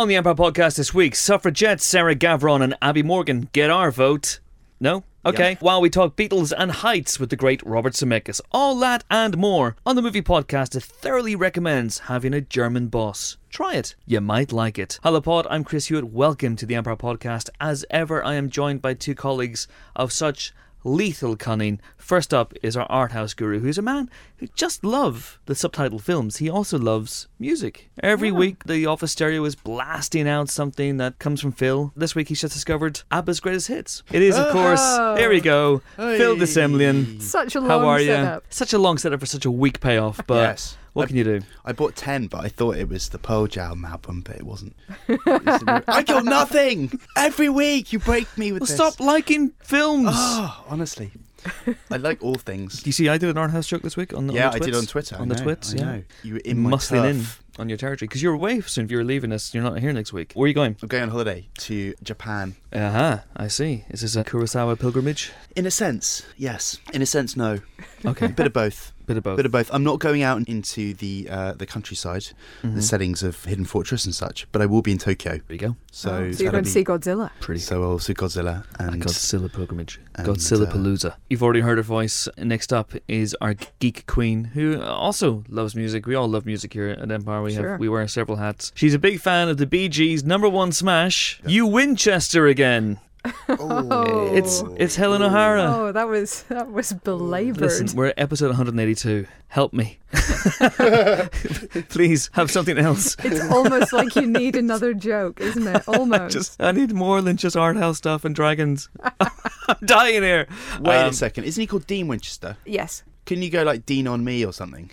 On the Empire podcast this week, suffragettes Sarah Gavron and Abi Morgan get our vote. No? Okay. While we talk Beatles and heights with the great Robert Zemeckis. All that and more on the movie podcast that thoroughly recommends having a German boss. Try it. You might like it. Hello, Pod. I'm Chris Hewitt. Welcome to the Empire Podcast. As ever, I am joined by two colleagues of such lethal cunning. First up is our art house guru, who's a man who just loves the subtitled films. He also loves music. Every week, the office stereo is blasting out something that comes from Phil. This week, he's just discovered ABBA's greatest hits. It is, of oh, course, here we go, Phil Hey. de Semlyen. Such a long How are you? setup. Such a long setup for such a weak payoff, but Yes. What I- can you do? I bought 10, but I thought it was the Pearl Jam album, but it wasn't. I got nothing! Every week you break me with Well, this. stop liking films. Oh, honestly. I like all things. Do you see I did an art house joke this week on the yeah, on the I did on Twitter. On the know, twits. I yeah. know. You were in my muscling in on your territory because you're away soon. If you're leaving us, you're not here next week. Where are you going? I'm going on holiday to Japan. Uh huh. I see. Is this a Kurosawa pilgrimage? In a sense, yes. In a sense, no. Okay, a Bit of both. Bit of both. Bit of both. I'm not going out into the uh, the countryside, Mhm. the settings of Hidden Fortress and such, but I will be in Tokyo. There you go. So, Oh, so you're going to see Godzilla. Pretty. So I'll see Godzilla A and Godzilla pilgrimage. and, Godzilla uh, Palooza. You've already heard her voice. Next up is our geek queen, who also loves music. We all love music here at Empire. We Sure. have we wear several hats. She's a big fan of the Bee Gees' number one smash, "You Winchester" again. Oh. It's it's Helen O'Hara. Oh, that was that was belabored. Listen, we're at episode 182. Help me. Please have something else. it's almost like you need another joke, isn't it? Almost. Just I need more than just art house stuff and dragons. I'm dying here. Wait Um, a second. Isn't he called Dean Winchester? yes. Can you go like Dean on me or something?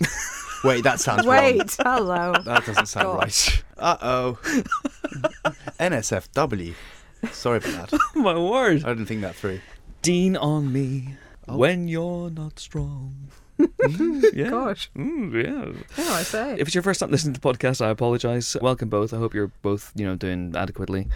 Wait, that sounds Wait. wrong. Hello. That doesn't sound Gosh. right. Uh oh. NSFW. Sorry about that. My word. I didn't think that through. Dean on me Oh. when you're not strong. Mm, yeah. Gosh. Mm, yeah. Yeah, I say. If it's your first time listening to the podcast, I apologise. Welcome both. I hope you're both, you know, doing adequately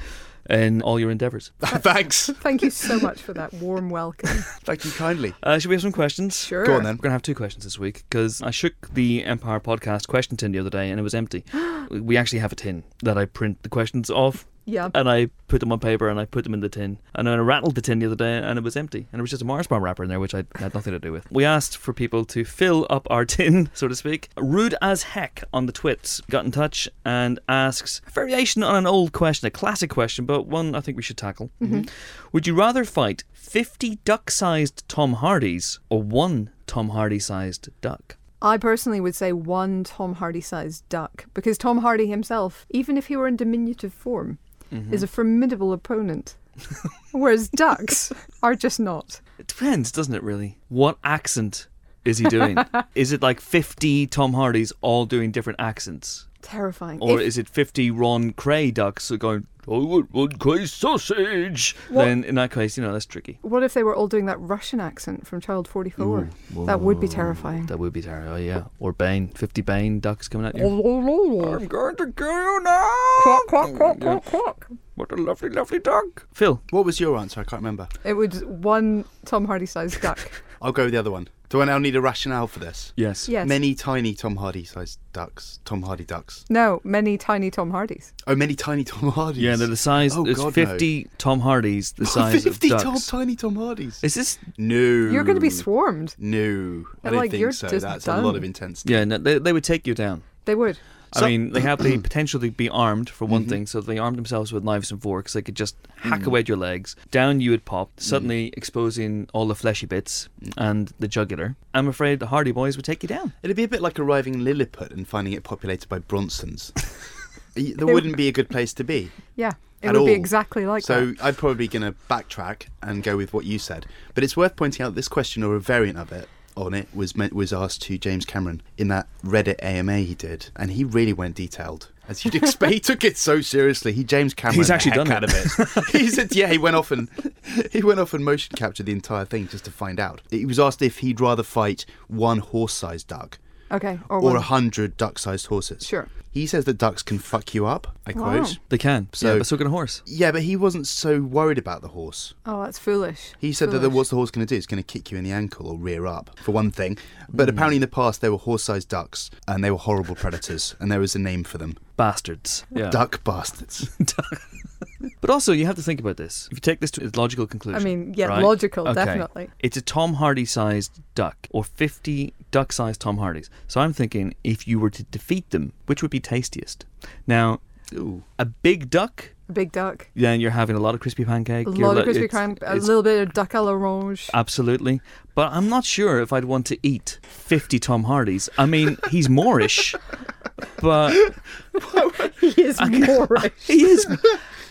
in all your endeavours. Thanks. Thank you so much for that warm welcome. Thank you kindly. Uh, should we have some questions? Sure. Go on then. We're gonna have two questions this week because I shook the Empire podcast question tin the other day and it was empty. we actually have a tin that I print the questions off Yeah. and I put them on paper and I put them in the tin. And then I rattled the tin the other day and it was empty. And it was just a Mars bar wrapper in there, which I had nothing to do with. We asked for people to fill up our tin, so to speak. Rude as heck on the twits got in touch and asks a variation on an old question, a classic question, but one I think we should tackle. Mm-hmm. Mm-hmm. Would you rather fight 50 duck sized Tom Hardys or one Tom Hardy sized duck? I personally would say one Tom Hardy sized duck because Tom Hardy himself, even if he were in diminutive form, Mm-hmm. is a formidable opponent. Whereas ducks are just not. It depends, doesn't it, really? What accent is he doing? is it like 50 Tom Hardys all doing different accents? Terrifying. Or If- is it 50 Ron Kray ducks who are going, I want one Cray sausage? What- Then in that case, you know, that's tricky. What if they were all doing that Russian accent from Child 44? That would be terrifying. That would be terrifying, oh, yeah. Or Bane, 50 Bane ducks coming at you. I'm going to kill you now! Quack, quack, quack, quack, quack. What a lovely, lovely duck. Phil, What was your answer? I can't remember. It would one Tom Hardy sized duck. I'll go with the other one. Do I now need a rationale for this? yes. Yes. Many tiny Tom Hardy sized ducks. Tom Hardy ducks. No, many tiny Tom Hardys. Oh, many tiny Tom Hardys. Yeah, they're the size. Oh, there's God, 50 Tom Hardys, the size 50 of Tom, ducks. tiny Tom Hardys. Is this? No. You're going to be swarmed. No, I don't like, think you're so. just That's a lot of intensity. Yeah, no, they, they would take you down. They would. So- I mean, they have the potential to be armed for one Mhm. thing, so they armed themselves with knives and forks, they could just hack Mm. away at your legs. Down you would pop, suddenly exposing all the fleshy bits Mm. and the jugular. I'm afraid the Hardy Boys would take you down. It'd be a bit like arriving in Lilliput and finding it populated by Bronsons. Y- there wouldn't be a good place to be. Yeah. It At would be exactly like so that. So I'm probably going to backtrack and go with what you said. But it's worth pointing out this question or a variant of it on it was meant, was asked to James Cameron in that Reddit AMA he did, and he really went detailed. As you'd expect, he took it so seriously. He James Cameron He's actually done out of it. he said, yeah, he went off and he went off and motion captured the entire thing just to find out. He was asked if he'd rather fight one horse-sized duck Okay, or, or a hundred duck-sized horses. Sure. He says that ducks can fuck you up. I Wow. quote. They can. So- yeah, but so can a horse. Yeah, but he wasn't so worried about the horse. Oh, that's foolish. He said that the, what's the horse going to do? It's going to kick you in the ankle or rear up, for one thing. But hmm. apparently, in the past, they were horse-sized ducks, and they were horrible predators, and there was a name for them: Bastards. Yeah. duck bastards. But also, you have to think about this. If you take this to its logical conclusion. I mean, yeah, right? logical, Okay. definitely. It's a Tom Hardy sized duck, or 50 duck sized Tom Hardys. So I'm thinking if you were to defeat them, which would be tastiest? Now, Ooh. a big duck, Big duck. then you're having a lot of crispy pancake. A you're lot of crispy it's- a little bit of duck à l'orange. Absolutely. But I'm not sure if I'd want to eat 50 Tom Hardys. I mean, he's Moorish, but he is Moorish. he is.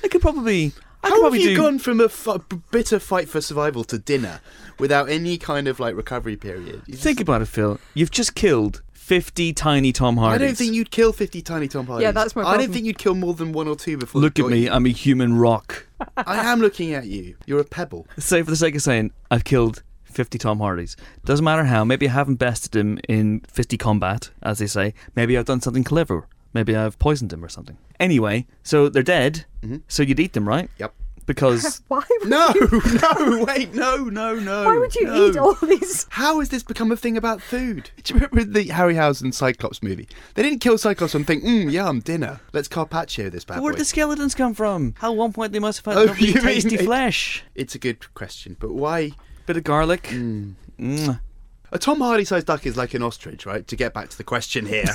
I could probably. I could How have you do, gone from a bitter fight for survival to dinner without any kind of like recovery period? You just- Think about it, Phil. You've just killed 50 tiny Tom I don't think you'd kill 50 tiny Tom Hardys. Yeah, that's my I don't think you'd kill more than one or two before Look at me. you. I'm a human rock. I am looking at you. You're a pebble. Say, for the sake of saying, I've killed 50 Tom Hardys. Doesn't matter how. Maybe I haven't bested him in 50 combat, as they say. Maybe I've done something clever. Maybe I've poisoned him or something. Anyway, so they're dead. Mhm. So you'd eat them, right? Yep. Because Why would No, you? no, wait, no, no, no. Why would you no. eat all these? How has this become a thing about food? Do you remember the Harryhausen Cyclops movie? They didn't kill Cyclops and think, mm, yum, dinner. Let's carpaccio this bad where'd boy. the skeletons come from? How at one point they must have had Oh, lovely you mean tasty it- flesh. It's a good question, but why? Bit of garlic. Mm. Mm. A Tom Hardy-sized duck is like an ostrich, right? To get back to the question here.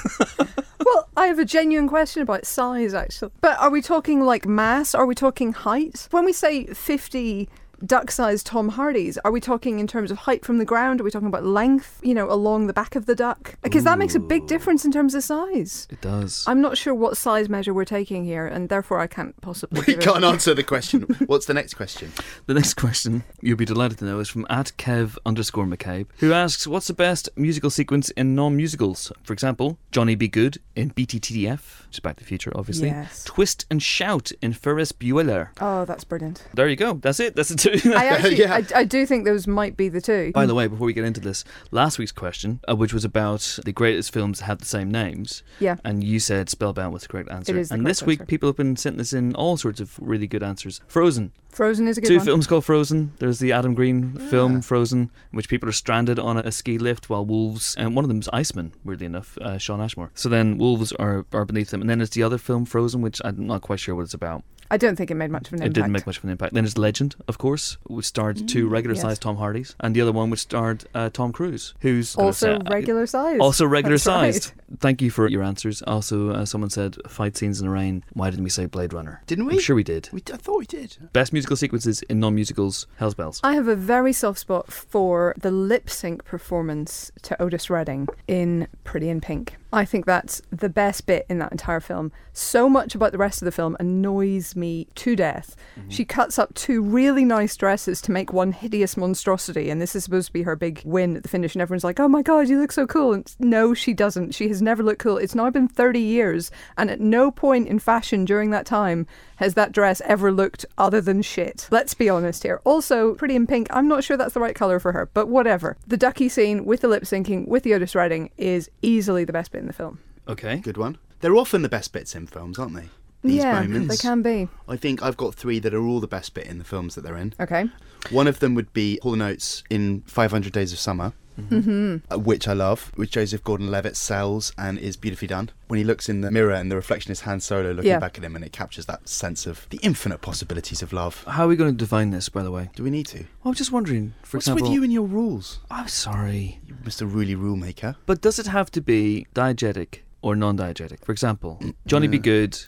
Well, I have a genuine question about size, actually. But are we talking like mass? Are we talking height? When we say 50 duck sized Tom Hardys, are we talking in terms of height from the ground? Are we talking about length, you know, along the back of the duck? Because that makes a big difference in terms of size. It does. I'm not sure what size measure we're taking here, and therefore I can't possibly. we can't answer the question. What's the next question? The next question you'll be delighted to know is from at Kev underscore McCabe, who asks, "What's the best musical sequence in non-musicals? For example, Johnny Be Good in BTTDF, which is Back to the Future, obviously. Yes. Twist and Shout in Ferris Bueller. Oh, that's brilliant. There you go. That's it. That's the two. I actually, Yeah. I, I do think those might be the two. By the way, before we get into this, last week's question, uh, which was about the greatest films that have the same names, yeah. and you said Spellbound was the correct answer. is the and this week, answer. people have been sending us in all sorts of really good answers. Frozen. Frozen is a good Two one. films called Frozen. There's the Adam Green Ah. film Frozen, in which people are stranded on a, a ski lift while wolves, and one of them is Iceman, weirdly enough, uh, Shawn Ashmore. So then wolves are, are beneath them. And then there's the other film, Frozen, which I'm not quite sure what it's about. I don't think it made much of an impact. It didn't make much of an impact. Then there's Legend, of course, which starred two regular yes. sized Tom Hardys, and the other one which starred uh, Tom Cruise, who's Also say- regular sized. also regular That's right. sized. Thank you for your answers. Also, uh, someone said fight scenes in the rain. Why didn't we say Blade Runner? Didn't we? I'm sure we did. We, I thought we did. Best musical sequences in non-musicals. Hell's Bells. I have a very soft spot for the lip sync performance to Otis Redding in Pretty in Pink. I think that's the best bit in that entire film. So much about the rest of the film annoys me to death. Mm-hmm. She cuts up two really nice dresses to make one hideous monstrosity, and this is supposed to be her big win at the finish. And everyone's like, "Oh my god, you look so cool!" And no, she doesn't. She has never looked cool. It's now been thirty years, and at no point in fashion during that time has that dress ever looked other than shit. Let's be honest here. Also, Pretty in Pink, I'm not sure that's the right colour for her, but whatever. The ducky scene with the lip syncing with the Otis Redding is easily the best bit in the film. Okay. Good one. They're often the best bits in films, aren't they? These yeah, moments. they can be. I think I've got three that are all the best bit in the films that they're in. Okay. One of them would be Hall & Oates in 500 Days of Summer, Mm-hmm. uh, which I love, which Joseph Gordon-Levitt sells and is beautifully done. When he looks in the mirror and the reflection is Han Solo looking Yeah. back at him and it captures that sense of the infinite possibilities of love. How are we going to define this, by the way? Do we need to? Well, I'm just wondering, for What's example. with you and your rules, I'm sorry. you Mr. Ruly Rule Maker? But does it have to be diegetic or non diegetic? For example, Johnny Be. Good,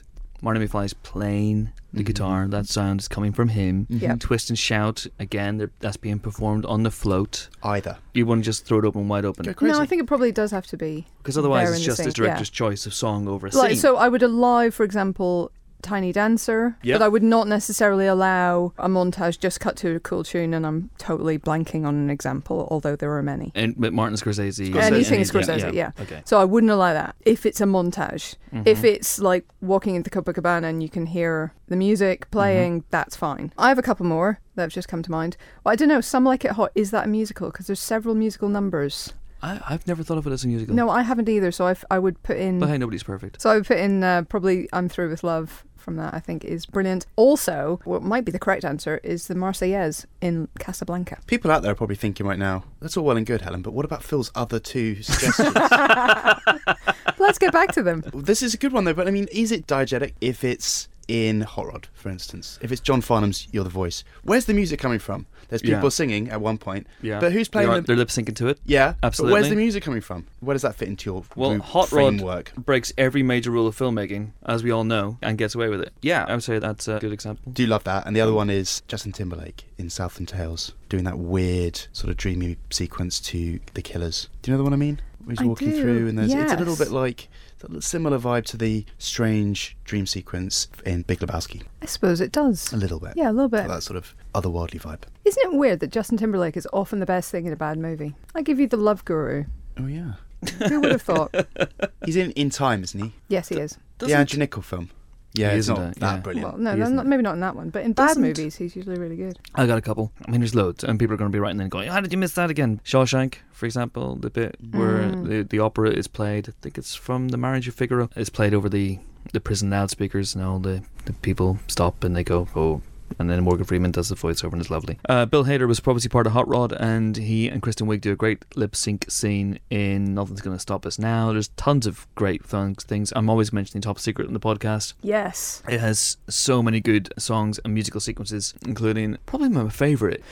Marty McFly's playing the Mhm. guitar, that sound is coming from him. Yeah. Twist and Shout, again, that's being performed on the float. Either. You want to just throw it open wide open. No, I think it probably does have to be. Because otherwise They're it's in the just his sync, yeah. director's choice of song over a Like, scene. so I would allow, for example, Tiny Dancer, Yep. but I would not necessarily allow a montage just cut to a cool tune, and I'm totally blanking on an example, although there are many. and with Martin Scorsese. Scorsese. Anything any- Scorsese, yeah. Okay. So I wouldn't allow that if it's a montage. Mhm. If it's like walking into Copacabana and you can hear the music playing, that's fine. I have a couple more that have just come to mind. Well, I don't know. Some like it hot. Is that a musical? Because there's several musical numbers. I, I've never thought of it as a musical. No, I haven't either. So I, f- I would put in. But hey, nobody's perfect. So I would put in uh, probably I'm Through with Love from that, I think is brilliant. Also, what might be the correct answer is the Marseillaise in Casablanca. People out there are probably thinking right now, that's all well and good, Helen, but what about Phil's other two suggestions? Let's get back to them. this is a good one though, but I mean, is it diegetic if it's in Hot Rod, for instance? If it's John Farnham's You're the Voice, where's the music coming from? There's people Yeah. singing at one point, Yeah. but who's playing They're, the they're lip syncing to it. Yeah, Absolutely. But where's the music coming from? Where does that fit into your Well, root Hot Rod framework? breaks every major rule of filmmaking, as we all know, and gets away with it. Yeah, I would say that's a good example. Do love that. And the other one is Justin Timberlake in Southland Tales, doing that weird sort of dreamy sequence to The Killers. Do you know the one I mean? Where he's I walking do, through, and there's it's a little bit like it's a similar vibe to the strange dream sequence in Big Lebowski. I suppose it does. A little bit. Yeah, a little bit. That sort of otherworldly vibe. Isn't it weird that Justin Timberlake is often the best thing in a bad movie? I give you the Love Guru. Oh yeah. Who would have thought? He's in In Time, isn't he? Yes, he is. the Doesn't- Andrew Niccol film. Yeah, He it's isn't not that yeah. brilliant. Well, no, no, isn't. maybe not in that one, but in bad Doesn't- movies, he's usually really good. I got a couple. I mean, there's loads, and people are going to be writing and going, "How did you miss that again?" Shawshank, for example, the bit where Mm. the, the opera is played. I think it's from the Marriage of Figaro. It's played over the the prison loudspeakers, and all the, the people stop and they go, "Oh." And then Morgan Freeman does the voiceover and it's lovely. Uh, Bill Hader was obviously part of Hot Rod, and he and Kristen Wiig do a great lip sync scene in Nothing's Gonna Stop Us Now. There's tons of great fun things. I'm always mentioning Top Secret in the podcast. Yes. It has so many good songs and musical sequences, including probably my favourite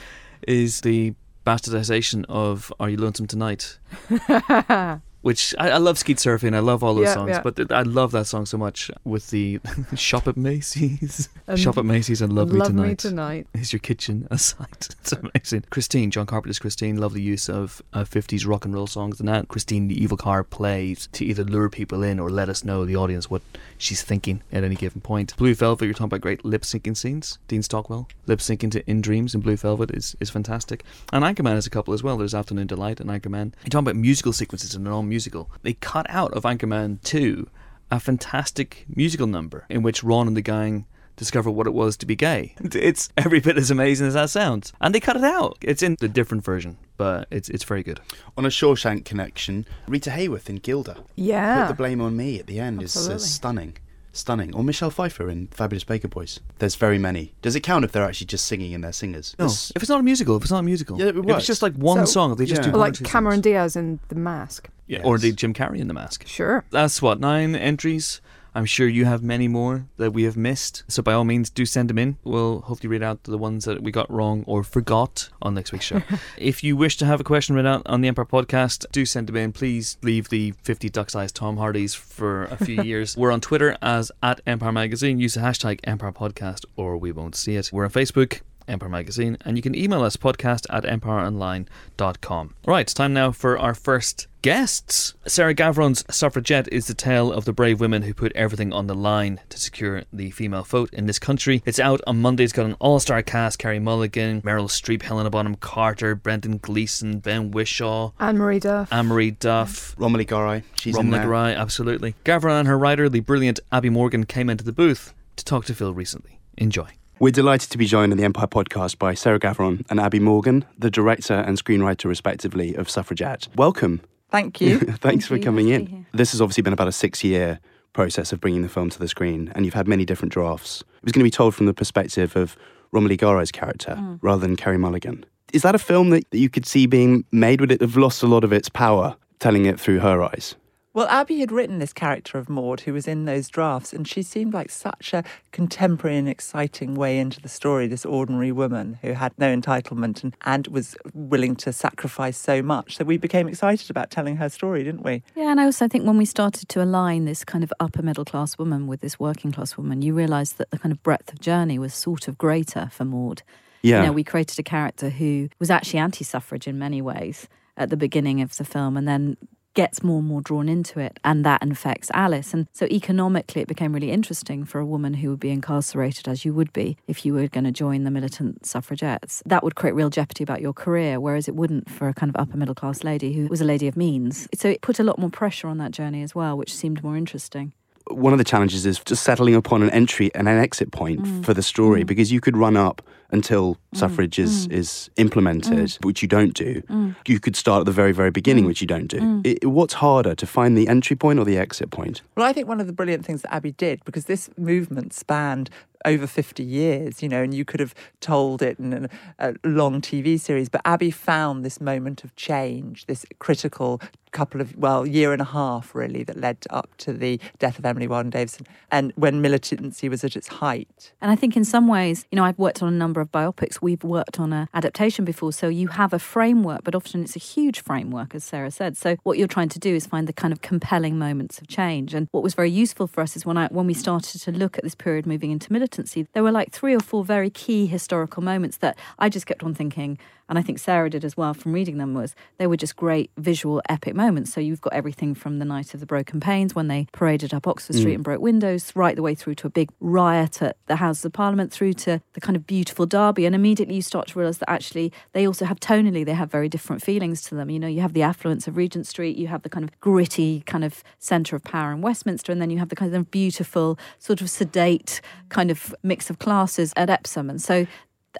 is the bastardization of Are You Lonesome Tonight? Which I, I love Skeet Surfing, I love all those Yeah, songs, yeah. but th- I love that song so much with the Shop at Macy's. And Shop at Macy's and Love, Love Me Tonight. Me Tonight. Is your kitchen a sight? It's amazing. Christine, John Carpenter's Christine, lovely use of uh, 50s rock and roll songs. And that Christine, the evil car, plays to either lure people in or let us know, the audience, what she's thinking at any given point. Blue Velvet, you're talking about great lip syncing scenes. Dean Stockwell, lip syncing to In Dreams and Blue Velvet is, is fantastic. And Anchorman has a couple as well. There's Afternoon Delight and Anchorman. You're talking about musical sequences and non musical. They cut out of Anchorman 2 a fantastic musical number in which Ron and the gang discover what it was to be gay. It's every bit as amazing as that sounds. And they cut it out. It's in the different version, but it's it's very good. On a Shawshank connection, Rita Hayworth in Gilda. Yeah. Put the blame on me at the end is uh, stunning. Stunning. Or Michelle Pfeiffer in Fabulous Baker Boys. There's very many. Does it count if they're actually just singing and they're singers? No, This- if it's not a musical, if it's not a musical, Yeah, it if it's just like one So- song, if they just Yeah. do Or like Cameron songs. Diaz in The Mask. Yeah, or Yes. indeed Jim Carrey in The Mask. Sure. That's what nine entries. I'm sure you have many more that we have missed. So by all means, do send them in. We'll hopefully read out the ones that we got wrong or forgot on next week's show. if you wish to have a question read out on the Empire Podcast, do send them in. Please leave the 50 duck-sized Tom Hardys for a few years. We're on Twitter as at Empire Magazine. Use the hashtag Empire Podcast or we won't see it. We're on Facebook. Empire Magazine, and you can email us podcast at empireonline.com. Right, it's time now for our first guests. Sarah Gavron's Suffragette is the tale of the brave women who put everything on the line to secure the female vote in this country. It's out on Monday. It's got an all star cast Carey Mulligan, Meryl Streep, Helena Bonham Carter, Brendan Gleeson, Ben Whishaw, Anne Marie Duff. Anne-Marie Duff. Romola Garai. She's in Romola there. Garai, absolutely. Gavron and her writer, the brilliant Abi Morgan, came into the booth to talk to Phil recently. Enjoy. We're delighted to be joined on the Empire podcast by Sarah Gavron and Abi Morgan, the director and screenwriter, respectively, of Suffragette. Welcome. Thank you. Thanks for you. coming Nice to be in. This has obviously been about a six year process of bringing the film to the screen, and you've had many different drafts. It was going to be told from the perspective of Romola Garai's character Mm. rather than Carey Mulligan. Is that a film that, that you could see being made? Would it have lost a lot of its power telling it through her eyes? Well, Abi had written this character of Maud who was in those drafts, and she seemed like such a contemporary and exciting way into the story. This ordinary woman who had no entitlement and, and was willing to sacrifice so much. So we became excited about telling her story, didn't we? Yeah, and I also think when we started to align this kind of upper middle class woman with this working class woman, you realise that the kind of breadth of journey was sort of greater for Maud. Yeah. You know, we created a character who was actually anti suffrage in many ways at the beginning of the film and then gets more and more drawn into it and that infects Alice and so economically it became really interesting for a woman who would be incarcerated as you would be if you were going to join the militant suffragettes that would create real jeopardy about your career whereas it wouldn't for a kind of upper middle class lady who was a lady of means so it put a lot more pressure on that journey as well which seemed more interesting one of the challenges is just settling upon an entry and an exit point Mm. for the story Mm. because you could run up until mm. suffrage is, mm. is implemented, mm. which you don't do. You could start at the very, very beginning, which you don't do. I- what's harder, to find the entry point or the exit point? Well, I think one of the brilliant things that Abi did, because this movement spanned over 50 years, you know, and you could have told it in a long TV series, but Abi found this moment of change, this critical couple of, well, year and a half really, that led up to the death of Emily Wilding Davison, and when militancy was at its height. And I think in some ways, you know, I've worked on a number of biopics. We've worked on an adaptation before, so you have a framework, but often it's a huge framework, as Sarah said. So what you're trying to do is find the kind of compelling moments of change. And what was very useful for us is when I when we started to look at this period moving into militancy, there were like three or four very key historical moments that I just kept on thinking, and I think Sarah did as well from reading them, was they were just great visual epic moments. So you've got everything from the night of the broken panes when they paraded up Oxford Street mm. and broke windows, right the way through to a big riot at the Houses of Parliament, through to the kind of beautiful derby. And immediately you start to realise that actually they also have tonally, they have very different feelings to them. You know, you have the affluence of Regent Street, you have the kind of gritty kind of centre of power in Westminster, and then you have the kind of beautiful, sort of sedate kind of mix of classes at Epsom. And so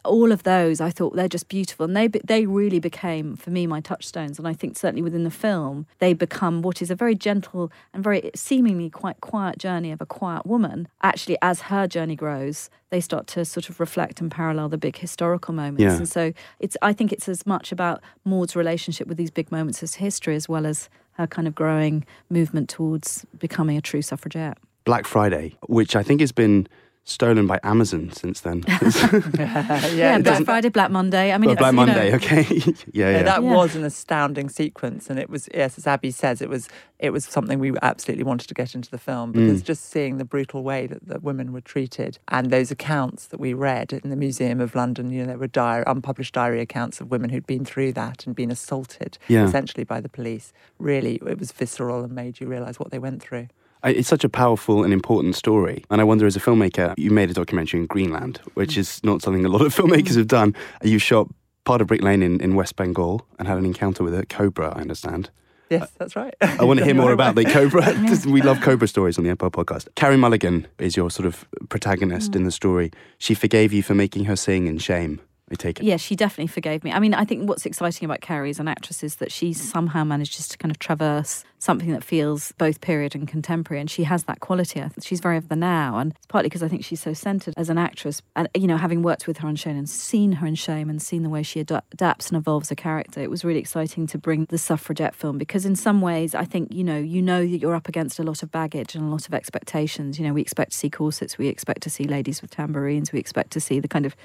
all of those I thought they're just beautiful. And they they really became for me my touchstones. And I think certainly within the film they become what is a very gentle and very seemingly quite quiet journey of a quiet woman. Actually as her journey grows they start to sort of reflect and parallel the big historical moments. Yeah. and so it's I think it's as much about Maud's relationship with these big moments as history as well as her kind of growing movement towards becoming a true suffragette. Black Friday, which I think has been stolen by Amazon since then. yeah, yeah, Black Friday Black Monday I mean But it's, Black you know, Monday, okay. yeah, Yeah, yeah. that Yeah. was an astounding sequence, and it was yes, as Abi says, it was it was something we absolutely wanted to get into the film mm. because just seeing the brutal way that the women were treated and those accounts that we read in the Museum of London, you know, there were diary, unpublished diary accounts of women who'd been through that and been assaulted Yeah. essentially by the police. Really, it was visceral and made you realise what they went through. It's such a powerful and important story. And I wonder, as a filmmaker, you made a documentary in Greenland, which is not something a lot of filmmakers have done. You shot part of Brick Lane in, in West Bengal and had an encounter with a cobra, I understand. Yes, that's right. I want to hear more about the cobra. we love cobra stories on the Empire podcast. Carey Mulligan is your sort of protagonist in mm. the story. She forgave you for making her sing in shame. Take it. Yeah, she definitely forgave me. I mean, I think what's exciting about Carey as an actress is that she somehow manages to kind of traverse something that feels both period and contemporary, and she has that quality. She's very of the now, and it's partly because I think she's so centered as an actress. And you know, having worked with her on Shame and seen her in Shame and seen the way she ad- adapts and evolves a character, it was really exciting to bring the suffragette film because in some ways, I think you know, you know that you're up against a lot of baggage and a lot of expectations. You know, we expect to see corsets, we expect to see ladies with tambourines, we expect to see the kind of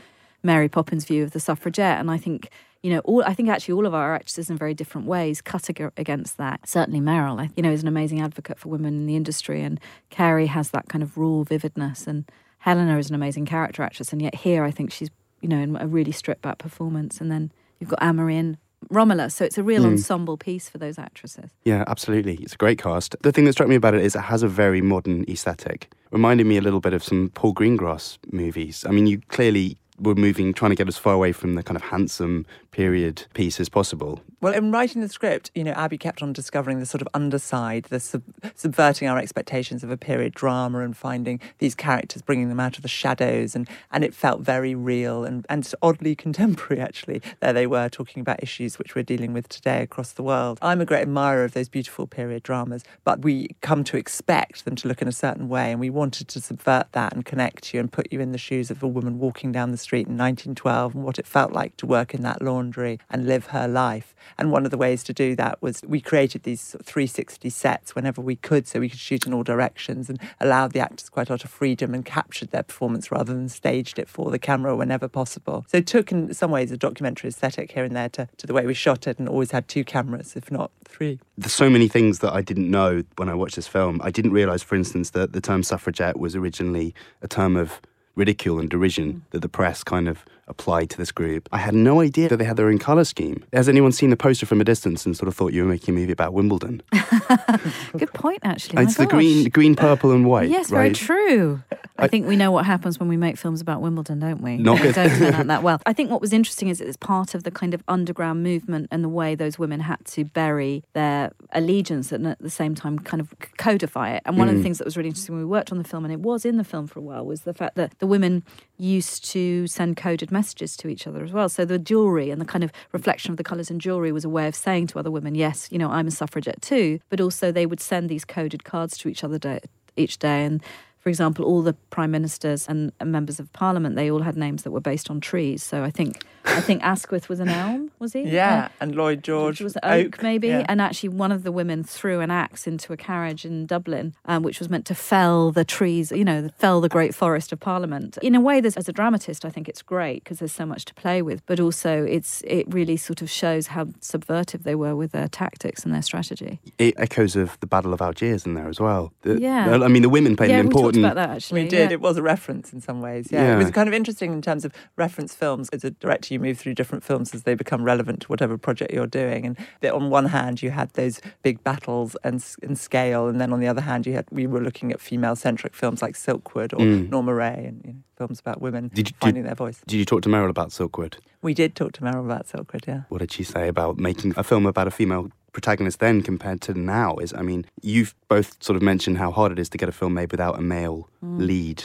Mary Poppins view of the suffragette. And I think, you know, all I think actually all of our actresses in very different ways cut ag- against that. Certainly Meryl, you know, is an amazing advocate for women in the industry, and Carey has that kind of raw vividness, and Helena is an amazing character actress, and yet here I think she's, you know, in a really stripped back performance. And then you've got and Romola, so it's a real hmm. ensemble piece for those actresses. Yeah, absolutely. It's a great cast. The thing that struck me about it is it has a very modern aesthetic. Reminded me a little bit of some Paul Greengrass movies. I mean, you clearly were moving, trying to get as far away from the kind of handsome period piece as possible. Well, in writing the script, you know, Abi kept on discovering the sort of underside, the sub- subverting our expectations of a period drama and finding these characters, bringing them out of the shadows. And, and it felt very real and, and oddly contemporary, actually. There they were talking about issues which we're dealing with today across the world. I'm a great admirer of those beautiful period dramas, but we come to expect them to look in a certain way. And we wanted to subvert that and connect you and put you in the shoes of a woman walking down the street in 1912 and what it felt like to work in that laundry and live her life. And one of the ways to do that was we created these 360 sets whenever we could, so we could shoot in all directions and allowed the actors quite a lot of freedom and captured their performance rather than staged it for the camera whenever possible. So it took, in some ways, a documentary aesthetic here and there to, to the way we shot it and always had two cameras, if not three. There's so many things that I didn't know when I watched this film. I didn't realise, for instance, that the term suffragette was originally a term of ridicule and derision mm. that the press kind of applied to this group. I had no idea that they had their own colour scheme. Has anyone seen the poster from a distance and sort of thought you were making a movie about Wimbledon? Good point, actually. It's the green, green, purple, and white. Yes, very true. I think we know what happens when we make films about Wimbledon, don't we? Not good. don't turn out that well. I think what was interesting is it's part of the kind of underground movement and the way those women had to bury their allegiance and at the same time kind of codify it. And one of the mm. things that was really interesting when we worked on the film, and it was in the film for a while, was the fact that the women used to send coded messages to each other as well. So the jewelry and the kind of reflection of the colours in jewelry was a way of saying to other women, yes, you know, I'm a suffragette too. But also they would send these coded cards to each other day, each day. And for example, all the prime ministers and members of parliament, they all had names that were based on trees. So I think I think Asquith was an elm, was he? Yeah, and Lloyd George was was oak, oak, maybe. yeah. And actually, one of the women threw an axe into a carriage in Dublin, um, which was meant to fell the trees, you know, fell the great forest of Parliament. In a way, there's, as a dramatist, I think it's great because there's so much to play with. But also, it's it really sort of shows how subvertive they were with their tactics and their strategy. It echoes of the Battle of Algiers in there as well. The- Yeah. I mean, the women played yeah, an we talked about that actually. We did. yeah. It was a reference in some ways. Yeah. Yeah. It was kind of interesting in terms of reference films. As a director, you move through different films as they become relevant to whatever project you're doing. And that on one hand, you had those big battles and, and scale, and then on the other hand, you had we were looking at female-centric films like Silkwood or Mm. Norma Rae, and you know, films about women Did you- did- finding their voice. Did you talk to Meryl about Silkwood? We did talk to Meryl about Silkwood. Yeah. What did she say about making a film about a female protagonist then compared to now? Is I mean, you've both sort of mentioned how hard it is to get a film made without a male Mm. lead.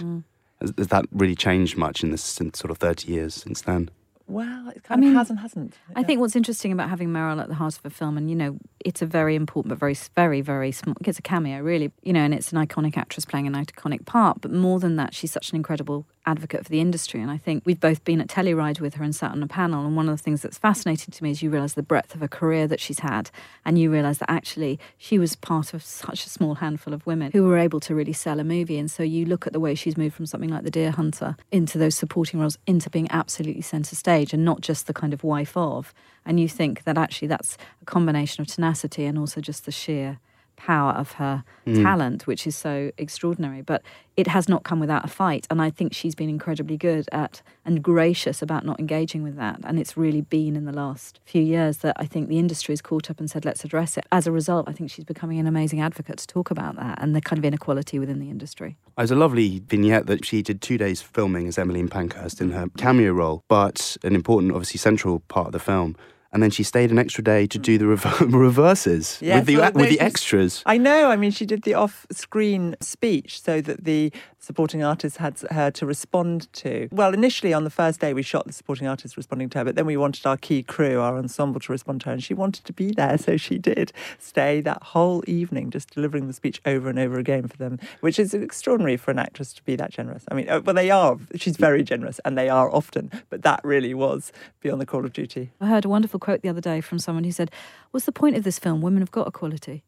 Has, has that really changed much in the since sort of thirty years since then? Well, it I kind mean, of has and hasn't. I think what's interesting about having Meryl at the heart of a film, and you know, it's a very important but very, very, very small. It's a cameo, really, you know, and it's an iconic actress playing an iconic part. But more than that, she's such an incredible advocate for the industry. And I think we've both been at Telluride with her and sat on a panel. And one of the things that's fascinating to me is you realise the breadth of a career that she's had, and you realise that actually she was part of such a small handful of women who were able to really sell a movie. And so you look at the way she's moved from something like The Deer Hunter into those supporting roles, into being absolutely centre stage, and not just the kind of wife of. And you think that actually that's a combination of tenacity and also just the sheer power of her mm. talent, which is so extraordinary. But it has not come without a fight. And I think she's been incredibly good at and gracious about not engaging with that. And it's really been in the last few years that I think the industry has caught up and said, let's address it. As a result, I think she's becoming an amazing advocate to talk about that and the kind of inequality within the industry. There's a lovely vignette that she did two days filming as Emmeline Pankhurst in her cameo role, but an important, obviously central part of the film. And then she stayed an extra day to do mm. the rever- reverses Yes, with the well, with the extras. I know. I mean, she did the off-screen speech so that the supporting artist had her to respond to. Well, initially on the first day, we shot the supporting artist responding to her, but then we wanted our key crew, our ensemble, to respond to her, and she wanted to be there, so she did stay that whole evening just delivering the speech over and over again for them, which is extraordinary for an actress to be that generous. I mean, uh, well, they are. She's very generous, and they are often, but that really was beyond the call of duty. I heard a wonderful quote the other day from someone who said, What's the point of this film? Women have got equality.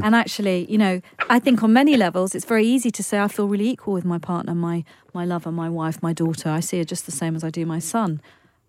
and actually, you know, I think on many levels, it's very easy to say I feel really equal with my partner, my my lover, my wife, my daughter. I see her just the same as I do my son.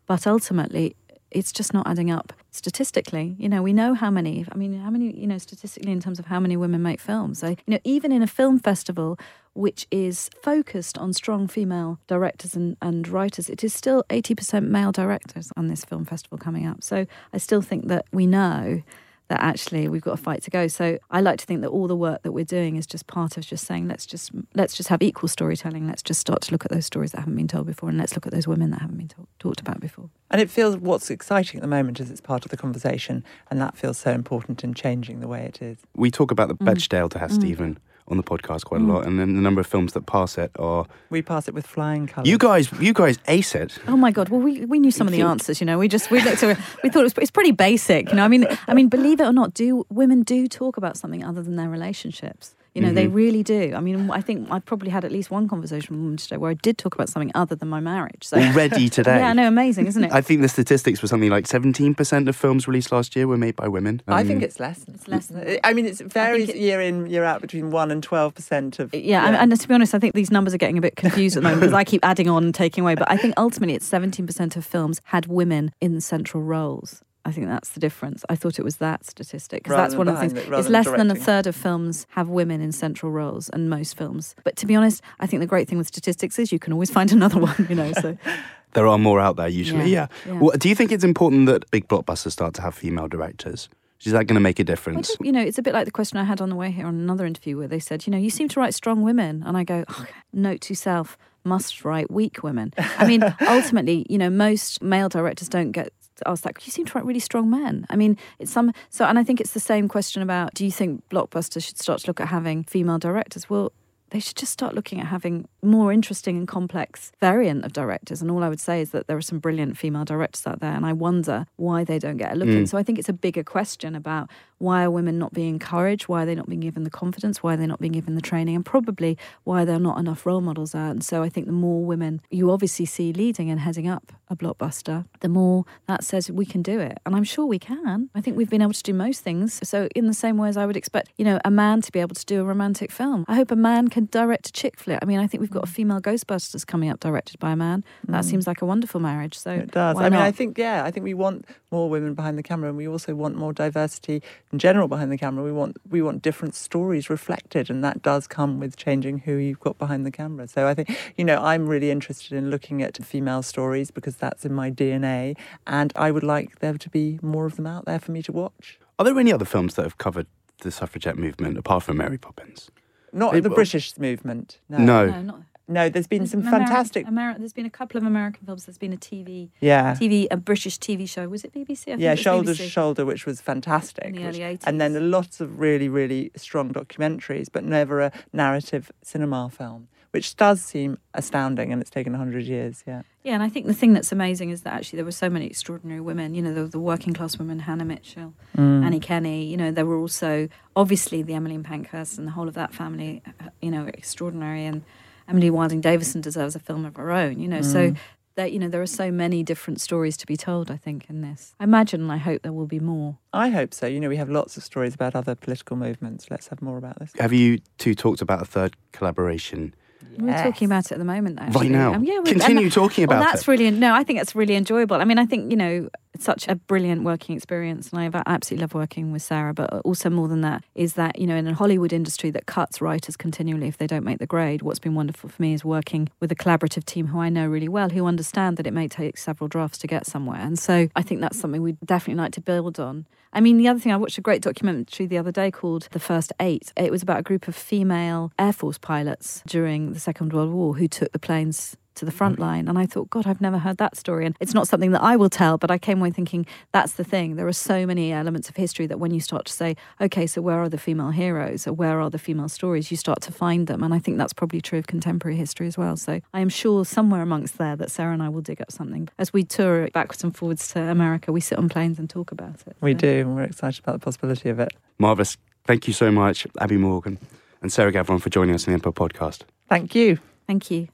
But ultimately, it's just not adding up statistically. You know, we know how many. I mean, how many? You know, statistically in terms of how many women make films. So, you know, even in a film festival which is focused on strong female directors and, and writers, it is still 80% male directors on this film festival coming up. So I still think that we know that actually we've got a fight to go. So I like to think that all the work that we're doing is just part of just saying let's just let's just have equal storytelling. Let's just start to look at those stories that haven't been told before, and let's look at those women that haven't been talk, talked about before. And it feels what's exciting at the moment is it's part of the conversation, and that feels so important in changing the way it is. We talk about the Mm. Bechdel to have Stephen on the podcast quite a mm. lot, and then the number of films that pass it are. We pass it with flying colours. You guys, you guys ace it. Oh my god! Well, we, we knew some of the answers. You know, we just we looked at it, we thought it was it's pretty basic. You know, I mean, I mean, believe it or not, do women do talk about something other than their relationships? You know, they really do. I mean, I think I probably had at least one conversation with a woman today where I did talk about something other than my marriage. So Already today. yeah, I know, amazing, isn't it? I think the statistics were something like 17% of films released last year were made by women. I Um, think it's less. It's less than I mean, it varies it- year in, year out between 1% and 12% of. Yeah, and- and to be honest, I think these numbers are getting a bit confused at the moment because I keep adding on and taking away. But I think ultimately it's 17% of films had women in central roles. I think that's the difference. I thought it was that statistic because that's one of the things. it, It's less than a third of films have women in central roles, and most films. But to be honest, I think the great thing with statistics is you can always find another one. You know, so There are more out there usually, yeah. Yeah, yeah. Well, do you think it's important that big blockbusters start to have female directors? Is that going to make a difference? don't- you know, it's a bit like the question I had on the way here on another interview where they said, you know, you seem to write strong women. And I go, oh, note to self, must write weak women. I mean, ultimately, you know, most male directors don't get asked that. You seem to write really strong men. I mean, it's some, so, and I think it's the same question about do you think blockbusters should start to look at having female directors? Well, they should just start looking at having more interesting and complex variant of directors. And all I would say is that there are some brilliant female directors out there, and I wonder why they don't get a look mm. in. So I think it's a bigger question about why are women not being encouraged? Why are they not being given the confidence? Why are they not being given the training? And probably why there are not enough role models out. And so I think the more women you obviously see leading and heading up a blockbuster, the more that says we can do it. And I'm sure we can. I think we've been able to do most things. So in the same way as I would expect, you know, a man to be able to do a romantic film. I hope a man can direct a chick flick. I mean, I think we've got a female Ghostbusters coming up directed by a man. That hmm. seems like a wonderful marriage. So It does. I mean, I think, yeah, I think we want more women behind the camera, and we also want more diversity in general behind the camera. We want we want different stories reflected, and that does come with changing who you've got behind the camera. So I think, you know, I'm really interested in looking at female stories because that's in my DNA, and I would like there to be more of them out there for me to watch. Are there any other films that have covered the suffragette movement apart from Mary Poppins? Not Hey, the well- British movement. No. No. no, not. No, there's been There's some Ameri- fantastic. Ameri- there's been a couple of American films. There's been a TV, Yeah. TV, a British TV show. Was it BBC? I think yeah, it was shoulder BBC. to shoulder, which was fantastic. In the which- early and then lots of really, really strong documentaries, but never a narrative cinema film, which does seem astounding, and it's taken hundred years. Yeah, Yeah, and I think the thing that's amazing is that actually there were so many extraordinary women. You know, the, the working class women, Hannah Mitchell, Mm. Annie Kenney. You know, there were also obviously the Emmeline Pankhurst and the whole of that family. You know, extraordinary. And Emily Wilding Davison deserves a film of her own. You know, so Mm. that you know there are so many different stories to be told. I think in this, I imagine and I hope there will be more. I hope so. You know, we have lots of stories about other political movements. Let's have more about this. Have you two talked about a third collaboration We're talking about it at the moment. though. right now? Um, yeah, we- Continue talking Well, about that's it. really no. I think it's really enjoyable. I mean, I think you know it's such a brilliant working experience, and I absolutely love working with Sarah. But also more than that is that you know in a Hollywood industry that cuts writers continually if they don't make the grade. What's been wonderful for me is working with a collaborative team who I know really well, who understand that it may take several drafts to get somewhere, and so I think that's something we'd definitely like to build on. I mean, the other thing I watched a great documentary the other day called The First Eight. It was about a group of female Air Force pilots during the Second World War who took the planes to the front line. And I thought, God, I've never heard that story. And it's not something that I will tell, but I came away thinking that's the thing. There are so many elements of history that when you start to say, okay, so where are the female heroes or where are the female stories, you start to find them. And I think that's probably true of contemporary history as well. So I am sure somewhere amongst there that Sarah and I will dig up something. As we tour backwards and forwards to America, we sit on planes and talk about it. We So- do, and we're excited about the possibility of it. Marvellous. Thank you so much, Abi Morgan and Sarah Gavron, for joining us in the Empire podcast. Thank you. Thank you.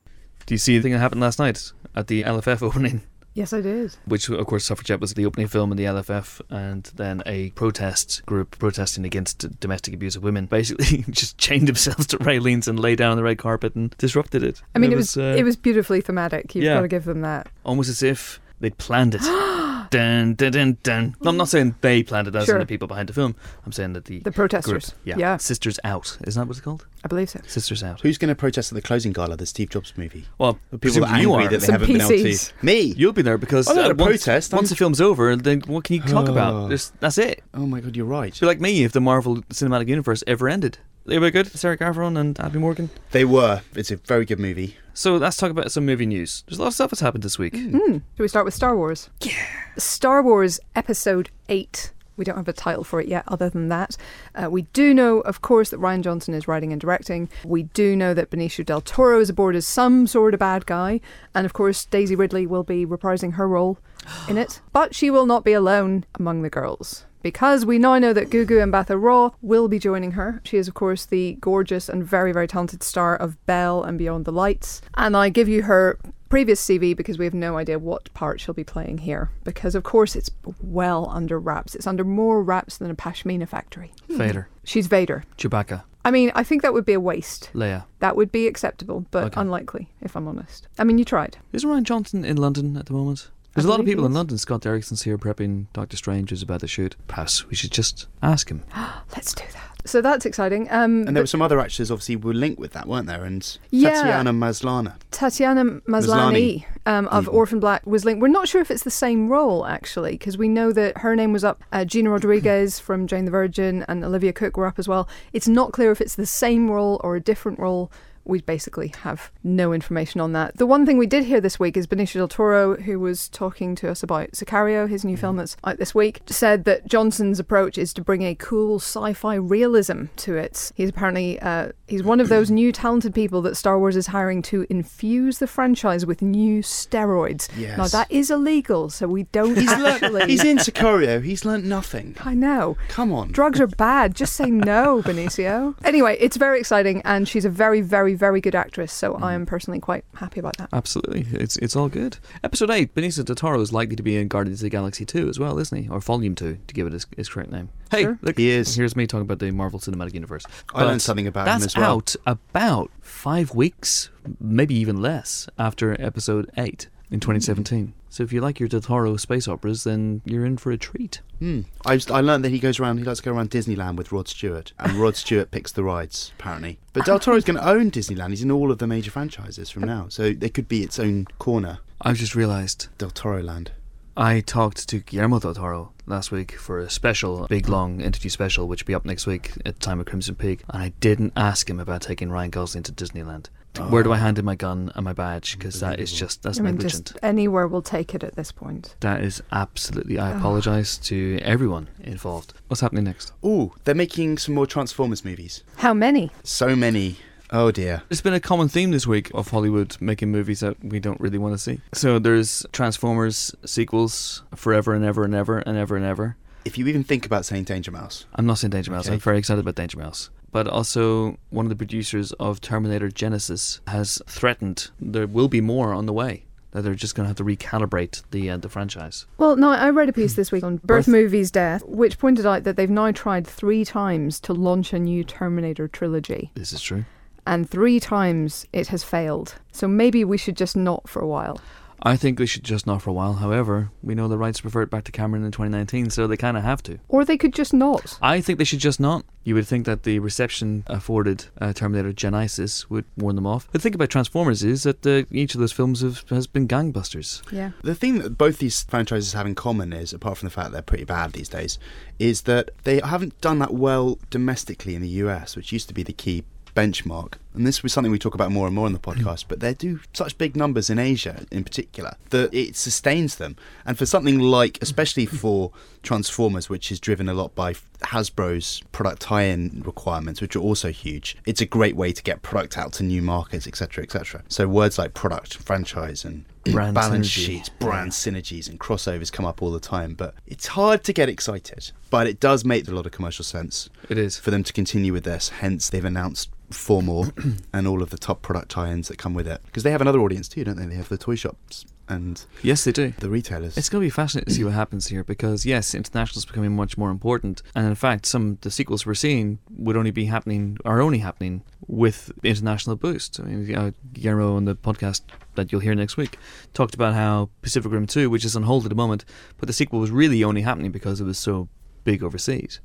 Do you see the thing that happened last night at the LFF opening? Yes, I did. Which, of course, Suffragette was the opening film in the LFF, and then a protest group protesting against domestic abuse of women basically just chained themselves to railings and lay down on the red carpet and disrupted it. I mean, And it was uh, it was beautifully thematic. You've yeah. got to give them that. almost as if they'd planned it. dun, dun, dun, dun. No, I'm not saying they planned it as in the people behind the film. I'm saying that the, The protesters. group, yeah, Yeah. Sisters Out, isn't that what it's called? I believe so. Sisters Out. Who's going to protest at the closing gala of the Steve Jobs movie? Well, The people that are you angry are. that they Some haven't been able to. Me. You'll be there because I'm not uh, gonna once, protest, I'm- once the film's over, then what can you talk Oh. about? There's, that's it. Oh my god, you're right. It'd be like me if the Marvel Cinematic Universe ever ended. They were good, Sarah Gavron and Abi Morgan. They were. It's a very good movie. So let's talk about some movie news. There's a lot of stuff that's happened this week. Hmm. Shall we start with Star Wars? Yeah. Star Wars Episode 8. We don't have a title for it yet, other than that. Uh, we do know, of course, that Rian Johnson is writing and directing. We do know that Benicio del Toro is aboard as some sort of bad guy. And of course, Daisy Ridley will be reprising her role in it. But she will not be alone among the girls. Because we now know that Gugu Mbatha Raw will be joining her. She is, of course, the gorgeous and very, very talented star of Belle and Beyond the Lights. And I give you her previous CV because we have no idea what part she'll be playing here. Because, of course, it's well under wraps. It's under more wraps than a Pashmina factory. Hmm. Vader, She's Vader. Chewbacca, I mean, I think that would be a waste. Leia. That would be acceptable, but Okay. unlikely, if I'm honest. I mean, you tried. Isn't Rian Johnson in London at the moment? There's I a lot of people in. London. Scott Derrickson's here prepping Doctor Strange who's about to shoot. Pass. We should just ask him. Let's do that. So that's exciting. Um, And but there were some other actors, obviously, were linked with that, weren't there? And Yeah. Tatiana Maslany. Tatiana Maslany Maslany. um, of Mhm. Orphan Black was linked. We're not sure if it's the same role actually, because we know that her name was up. Uh, Gina Rodriguez from Jane the Virgin and Olivia Cooke were up as well. It's not clear if it's the same role or a different role. We basically have no information on that. The one thing we did hear this week is Benicio del Toro, who was talking to us about Sicario, his new film that's out this week, said that Johnson's approach is to bring a cool sci-fi realism to it. He's apparently uh, he's one of those new talented people that Star Wars is hiring to infuse the franchise with new steroids. Yes. Now that is illegal, so we don't He's, actually. learnt, he's in Sicario. He's learnt nothing. I know. Come on. Drugs are bad. Just say no, Benicio. Anyway, it's very exciting, and she's a very, very, very good actress. So I mm-hmm. am personally quite happy about that. Absolutely, it's it's all good. Episode eight, Benicio del Toro is likely to be in Guardians of the Galaxy two as well, isn't he? Or Volume two, to give it his, his correct name. Hey, Sure. look, He is. Here's me talking about the Marvel Cinematic Universe. I learned something about him that's as well. out about five weeks, maybe even less, after Episode eight in 2017. So if you like your Del Toro space operas, then you're in for a treat. Hmm. I, just, I learned that he goes around. He likes to go around Disneyland with Rod Stewart, and Rod Stewart picks the rides apparently. But Del Toro's going to own Disneyland. He's in all of the major franchises from now, so there could be its own corner, I've just realised Del Toro Land. I talked to Guillermo del Toro last week for a special, big long interview special, which will be up next week at the time of Crimson Peak, and I didn't ask him about taking Ryan Gosling to Disneyland. Where do I ah. hand in my gun and my badge? Because that is just that's I mean, negligent. just anywhere will take it at this point. That is absolutely. I apologise to everyone involved. What's happening next? Oh, they're making some more Transformers movies. How many? So many. Oh dear. It's been a common theme this week of Hollywood making movies that we don't really want to see. So there's Transformers sequels forever and ever and ever and ever and ever. If you even think about saying Danger Mouse, I'm not saying Danger Mouse. Okay. I'm very excited about Danger Mouse. But also, one of the producers of Terminator Genisys has threatened there will be more on the way. That they're just going to have to recalibrate the uh, the franchise. Well, no, I read a piece this week on Birth Birth? Movies Death, which pointed out that they've now tried three times to launch a new Terminator trilogy, This is true. and three times it has failed. So maybe we should just not for a while. I think they should just not for a while. However, we know the rights revert back to Cameron in 2019, so they kind of have to. Or they could just not. I think they should just not. You would think that the reception afforded uh, Terminator Genisys would warn them off. The thing about Transformers is that uh, each of those films have, has been gangbusters. Yeah. the thing that both these franchises have in common is, apart from the fact they're pretty bad these days, is that they haven't done that well domestically in the US, which used to be the key benchmark. And this was something we talk about more and more on the podcast, but they do such big numbers in Asia in particular that it sustains them. And for something like, especially for Transformers, which is driven a lot by Hasbro's product tie in requirements, which are also huge, it's a great way to get product out to new markets, etc., etc. So words like product, franchise, and Brand balance synergy. sheets, brand synergies, and crossovers come up all the time. But it's hard to get excited. But it does make a lot of commercial sense It is. for them to continue with this. Hence, they've announced four more and all of the top product tie-ins that come with it. Because they have another audience too, don't they? They have the toy shops and Yes, they do. the retailers. It's going to be fascinating to see what happens here because, yes, international is becoming much more important. And in fact, some of the sequels we're seeing would only be happening, are only happening with international boost. I mean, uh, Guillermo on the podcast that you'll hear next week talked about how Pacific Rim 2, which is on hold at the moment, but the sequel was really only happening because it was so big overseas.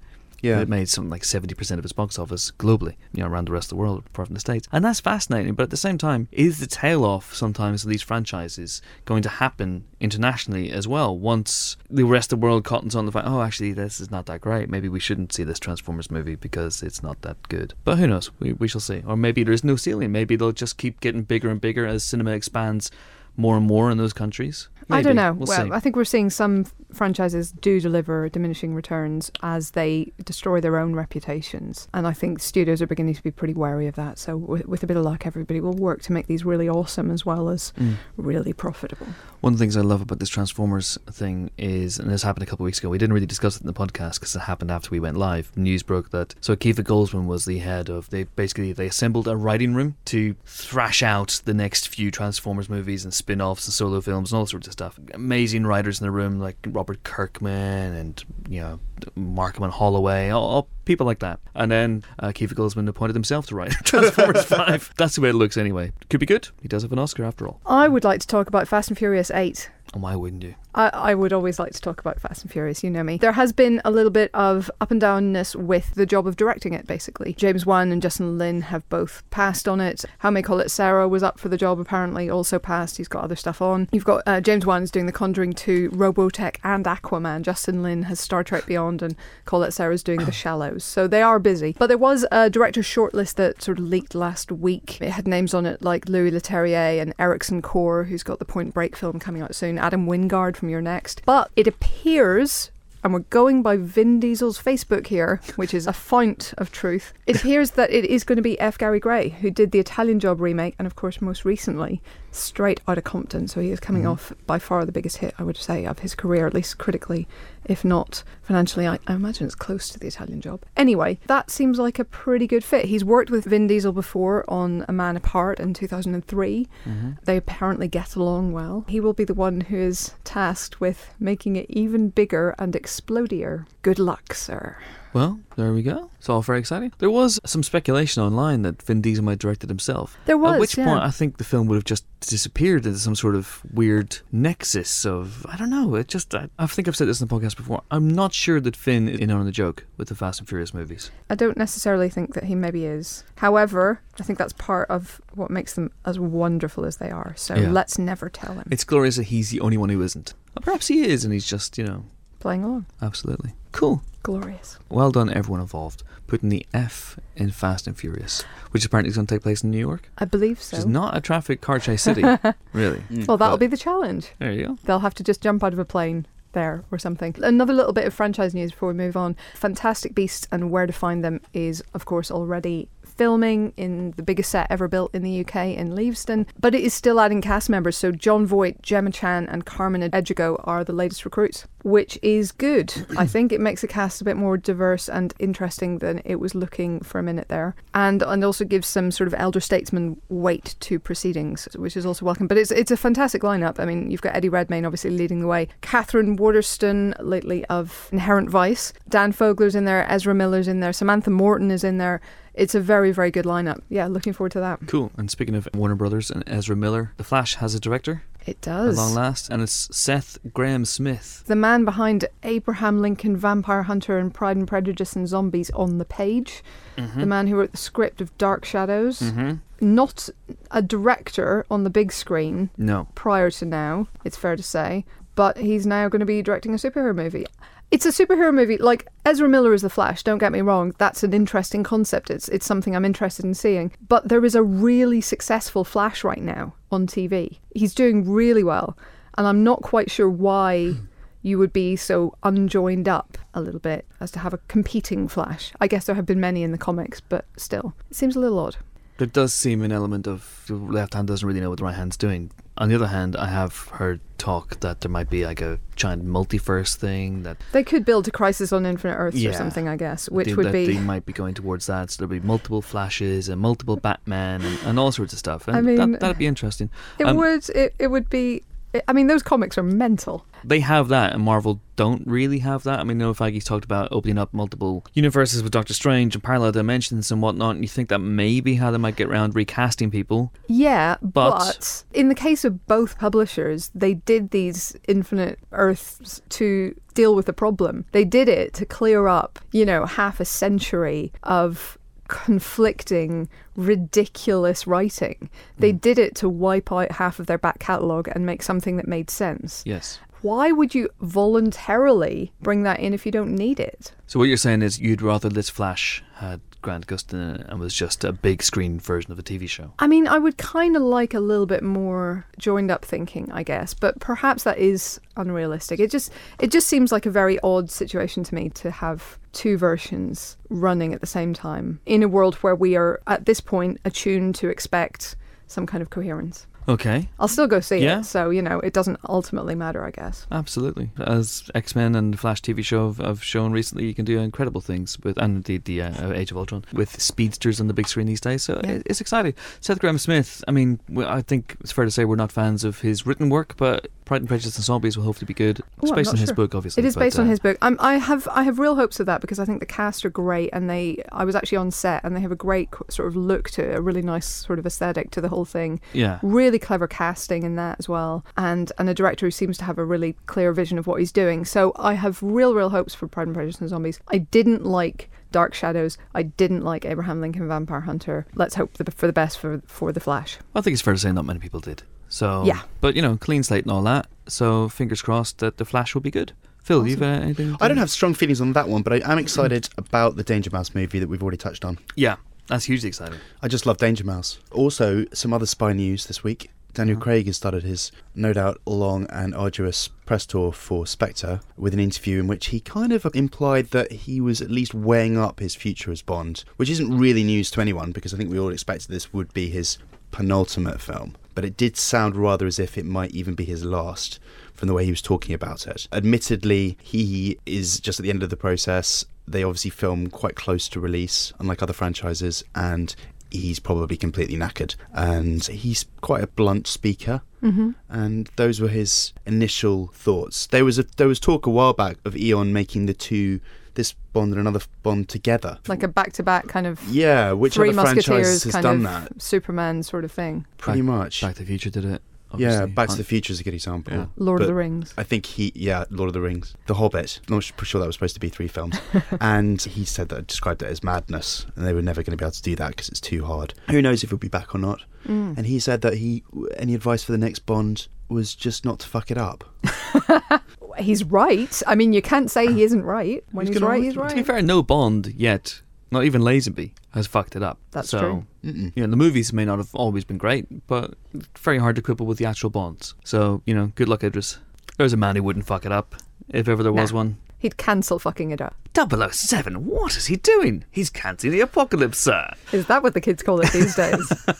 Yeah. It made something like 70% of its box office globally, you know, around the rest of the world, apart from the States. And that's fascinating. But at the same time, is the tail off sometimes of these franchises going to happen internationally as well? Once the rest of the world cottons on the fact, oh, actually, this is not that great. Maybe we shouldn't see this Transformers movie because it's not that good. But who knows? We, we shall see. Or maybe there's no ceiling. Maybe they'll just keep getting bigger and bigger as cinema expands more and more in those countries. I don't know. We'll well, see. I think we're seeing some franchises do deliver diminishing returns as they destroy their own reputations. And I think studios are beginning to be pretty wary of that. So, with, with a bit of luck, everybody will work to make these really awesome as well as Mm. really profitable. One of the things I love about this Transformers thing is, and this happened a couple of weeks ago, we didn't really discuss it in the podcast because it happened after we went live. News broke that so Akiva Goldsman was the head of. They basically they assembled a writing room to thrash out the next few Transformers movies and spin-offs and solo films and all sorts of stuff. Amazing writers in the room like Robert Kirkman and you know Marcum and Holloway, all, all people like that. And then uh, Akiva Goldsman appointed himself to write Transformers Five. That's the way it looks anyway. Could be good. He does have an Oscar after all. I would like to talk about Fast and Furious 8. And why wouldn't you? I, I would always like to talk about Fast and Furious, you know me. There has been a little bit of up and downness with the job of directing it, basically. James Wan and Justin Lin have both passed on it. Jaume Collet-Serra was up for the job, apparently, also passed. He's got other stuff on. You've got uh, James Wan is doing The Conjuring 2, Robotech, and Aquaman. Justin Lin has Star Trek Beyond, and Collet-Serra's doing The Shallows. So they are busy. But there was a director shortlist that sort of leaked last week. It had names on it like Louis Leterrier and Ericson Core, who's got the Point Break film coming out soon, Adam Wingard from You're Next. But it appears and we're going by Vin Diesel's Facebook here, which is a fount of truth. It appears that it is going to be F. Gary Gray, who did the Italian Job remake, and of course, most recently, Straight Outta Compton. So he is coming mm-hmm. off by far the biggest hit, I would say, of his career, at least critically, if not financially. I, I imagine it's close to the Italian Job. Anyway, that seems like a pretty good fit. He's worked with Vin Diesel before on A Man Apart in 2003. Mm-hmm. They apparently get along well. He will be the one who is tasked with making it even bigger and explodier. Good luck, sir. Well, there we go. It's all very exciting. There was some speculation online that Vin Diesel might direct it himself. There was, At which yeah. point I think the film would have just disappeared into some sort of weird nexus of I don't know. It just I, I think I've said this in the podcast before. I'm not sure that Vin is in on the joke with the Fast and Furious movies. I don't necessarily think that he maybe is. However, I think that's part of what makes them as wonderful as they are. So Yeah. let's never tell him. It's glorious that he's the only one who isn't. Or perhaps he is, and he's just you know Playing along. absolutely cool. Glorious. Well done, everyone involved. Putting the F in Fast and Furious, which apparently is going to take place in New York, I believe so. It's not a traffic car chase city, really. Mm. Well, that'll But- be the challenge. There you go. They'll have to just jump out of a plane there or something. Another little bit of franchise news before we move on. Fantastic Beasts and Where to Find Them is, of course, already filming in the biggest set ever built in the UK in Leavesden, but it is still adding cast members. So Jon Voight, Gemma Chan, and Carmen Ejogo are the latest recruits, which is good. I think it makes the cast a bit more diverse and interesting than it was looking for a minute there, and and also gives some sort of elder statesman weight to proceedings, which is also welcome. But it's it's a fantastic lineup. I mean, you've got Eddie Redmayne obviously leading the way, Katherine Waterston lately of Inherent Vice, Dan Fogler's in there, Ezra Miller's in there, Samantha Morton is in there. It's a very very good lineup. Yeah, looking forward to that. Cool. And speaking of Warner Brothers and Ezra Miller, The Flash has a director It at does. long last, and it's Seth Grahame-Smith. the man behind Abraham Lincoln, Vampire Hunter, and Pride and Prejudice and Zombies on the page. The man who wrote the script of Dark Shadows. Mm-hmm. Not a director on the big screen No. prior to now, it's fair to say, but he's now going to be directing a superhero movie. It's a superhero movie. Like Ezra Miller is the Flash. Don't get me wrong. That's an interesting concept. It's it's something I'm interested in seeing. But there is a really successful Flash right now on TV. He's doing really well, and I'm not quite sure why hmm. you would be so unjoined up a little bit as to have a competing Flash. I guess there have been many in the comics, but still, it seems a little odd. There does seem an element of the left hand doesn't really know what the right hand's doing. On the other hand, I have heard talk that there might be like a giant multiverse thing that They could build a Crisis on Infinite Earths or something, I guess, which they, would be. they might be going towards that. So there'll be multiple Flashes and multiple Batman and, and all sorts of stuff. And I mean- that, that'd be interesting. It Um, would. It, it would be. I mean, those comics are mental. They have that, and Marvel don't really have that. I mean, Noah Feige's talked about opening up multiple universes with Doctor Strange and parallel dimensions and whatnot, and you think that maybe how they might get around recasting people. Yeah, But- but, in the case of both publishers, they did these Infinite Earths to deal with the problem. They did it to clear up, you know, half a century of conflicting, ridiculous writing. They Mm. did it to wipe out half of their back catalogue and make something that made sense. Yes. Why would you voluntarily bring that in if you don't need it? So what you're saying is you'd rather this Flash had Grant Gustin and was just a big screen version of a TV show. I mean, I would kind of like a little bit more joined up thinking, I guess, but perhaps that is unrealistic. It just it just seems like a very odd situation to me to have two versions running at the same time in a world where we are at this point attuned to expect some kind of coherence. Okay, I'll still go see Yeah. it, so you know, it doesn't ultimately matter, I guess. absolutely. As X Men and the Flash TV show have, have shown recently, you can do incredible things with, and the the uh, Age of Ultron with speedsters on the big screen these days. So Yeah. it- it's exciting. Seth Grahame-Smith. I mean, I think it's fair to say we're not fans of his written work, but Pride and Prejudice and Zombies will hopefully be good. It's Ooh, based on his book, obviously. It is but, based on uh, his book. Um, I have I have real hopes of that because I think the cast are great, and they I was actually on set, and they have a great sort of look to it, a really nice sort of aesthetic to the whole thing. Yeah. Really clever casting in that as well, and and a director who seems to have a really clear vision of what he's doing. So I have real real hopes for Pride and Prejudice and Zombies. I didn't like. Dark Shadows. I didn't like Abraham Lincoln Vampire Hunter. Let's hope for the best for for the Flash. I think it's fair to say not many people did. So Yeah. But you know, clean slate and all that. So fingers crossed that the Flash will be good. Phil, you've uh, anything? I don't have strong feelings on that one, but I am excited about the Danger Mouse movie that we've already touched on. Yeah, that's hugely exciting. I just love Danger Mouse. Also, some other spy news this week. Daniel Craig has started his, no doubt, long and arduous press tour for Spectre with an interview in which he kind of implied that he was at least weighing up his future as Bond, which isn't really news to anyone because I think we all expected this would be his penultimate film. But it did sound rather as if it might even be his last from the way he was talking about it. Admittedly, he is just at the end of the process. They obviously film quite close to release, unlike other franchises, and he's probably completely knackered. And he's quite a blunt speaker. Mm-hmm. And those were his initial thoughts. There was a there was talk a while back of Eon making the two, this Bond and another Bond together. Like a back to back kind of Yeah, which Three other franchise has kind done of that? Superman sort of thing. Pretty Back- much. Back to the Future did it. yeah. Back to Han- the Future is a good example. Yeah. Lord But of the Rings. I think he, yeah, Lord of the Rings, The Hobbit. I'm not sure that was supposed to be three films. and he said that described it as madness, and they were never going to be able to do that because it's too hard. Who knows if he'll be back or not? Mm. And he said that he, any advice for the next Bond was just not to fuck it up. He's right. I mean, you can't say he isn't right. When He's he's, right, he's To right. To be fair, no Bond yet, not even Lazenby, has fucked it up. That's so, true. Mm-mm. You know, the movies may not have always been great, but very hard to quibble with the actual Bonds. So, you know, good luck, Idris. There's a man who wouldn't fuck it up, if ever there was Nah. one. He'd cancel fucking it up. 007, what is he doing? He's cancelling the apocalypse, sir. Is that what the kids call it these days?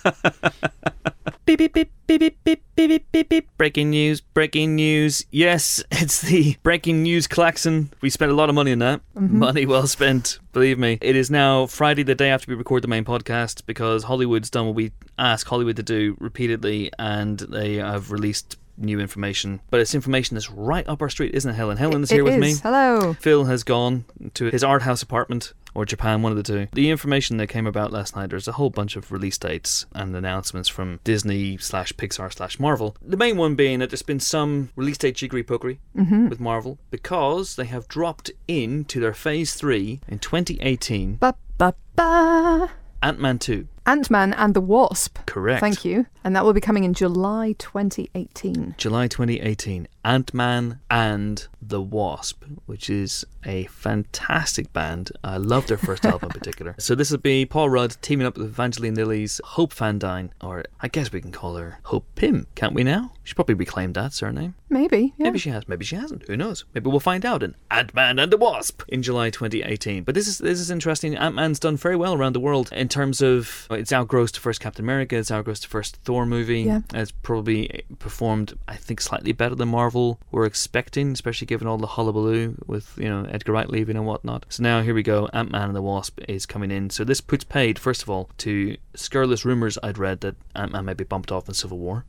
Beep, beep, beep, beep, beep, beep, beep, beep, beep, beep. Breaking news, breaking news. Yes, it's the breaking news klaxon. We spent a lot of money on that. Mm-hmm. Money well spent, believe me. It is now Friday, the day after we record the main podcast, because Hollywood's done what we ask Hollywood to do repeatedly, and they have released new information. But it's information that's right up our street, isn't it, Helen? Helen's here It with me. Hello. Phil has gone to his art house apartment or Japan, one of the two. The information that came about last night, there's a whole bunch of release dates and announcements from Disney slash Pixar slash Marvel. The main one being that there's been some release date jiggery pokery Mm-hmm. with Marvel because they have dropped in to their phase three in 2018 Ba ba ba. Ant Man 2. Ant Man and the Wasp. Correct. Thank you. And that will be coming in July 2018. July 2018, Ant Man and the Wasp, which is a fantastic band. I love their first album in particular. So this will be Paul Rudd teaming up with Evangeline Lilly's Hope Van Dyne, or I guess we can call her Hope Pym, can't we now? She probably reclaimed that surname. Maybe. Yeah. Maybe she has, maybe she hasn't. Who knows? Maybe we'll find out in Ant Man and the Wasp in July 2018. But this is this is interesting. Ant Man's done very well around the world in terms of it's outgrossed the first Captain America, it's outgrossed the first Thor movie. Yeah. It's probably performed, I think, slightly better than Marvel were expecting, especially given all the hullabaloo with you know Edgar Wright leaving and whatnot. So now here we go. Ant Man and the Wasp is coming in. So this puts paid first of all to scurrilous rumors I'd read that Ant Man may be bumped off in Civil War.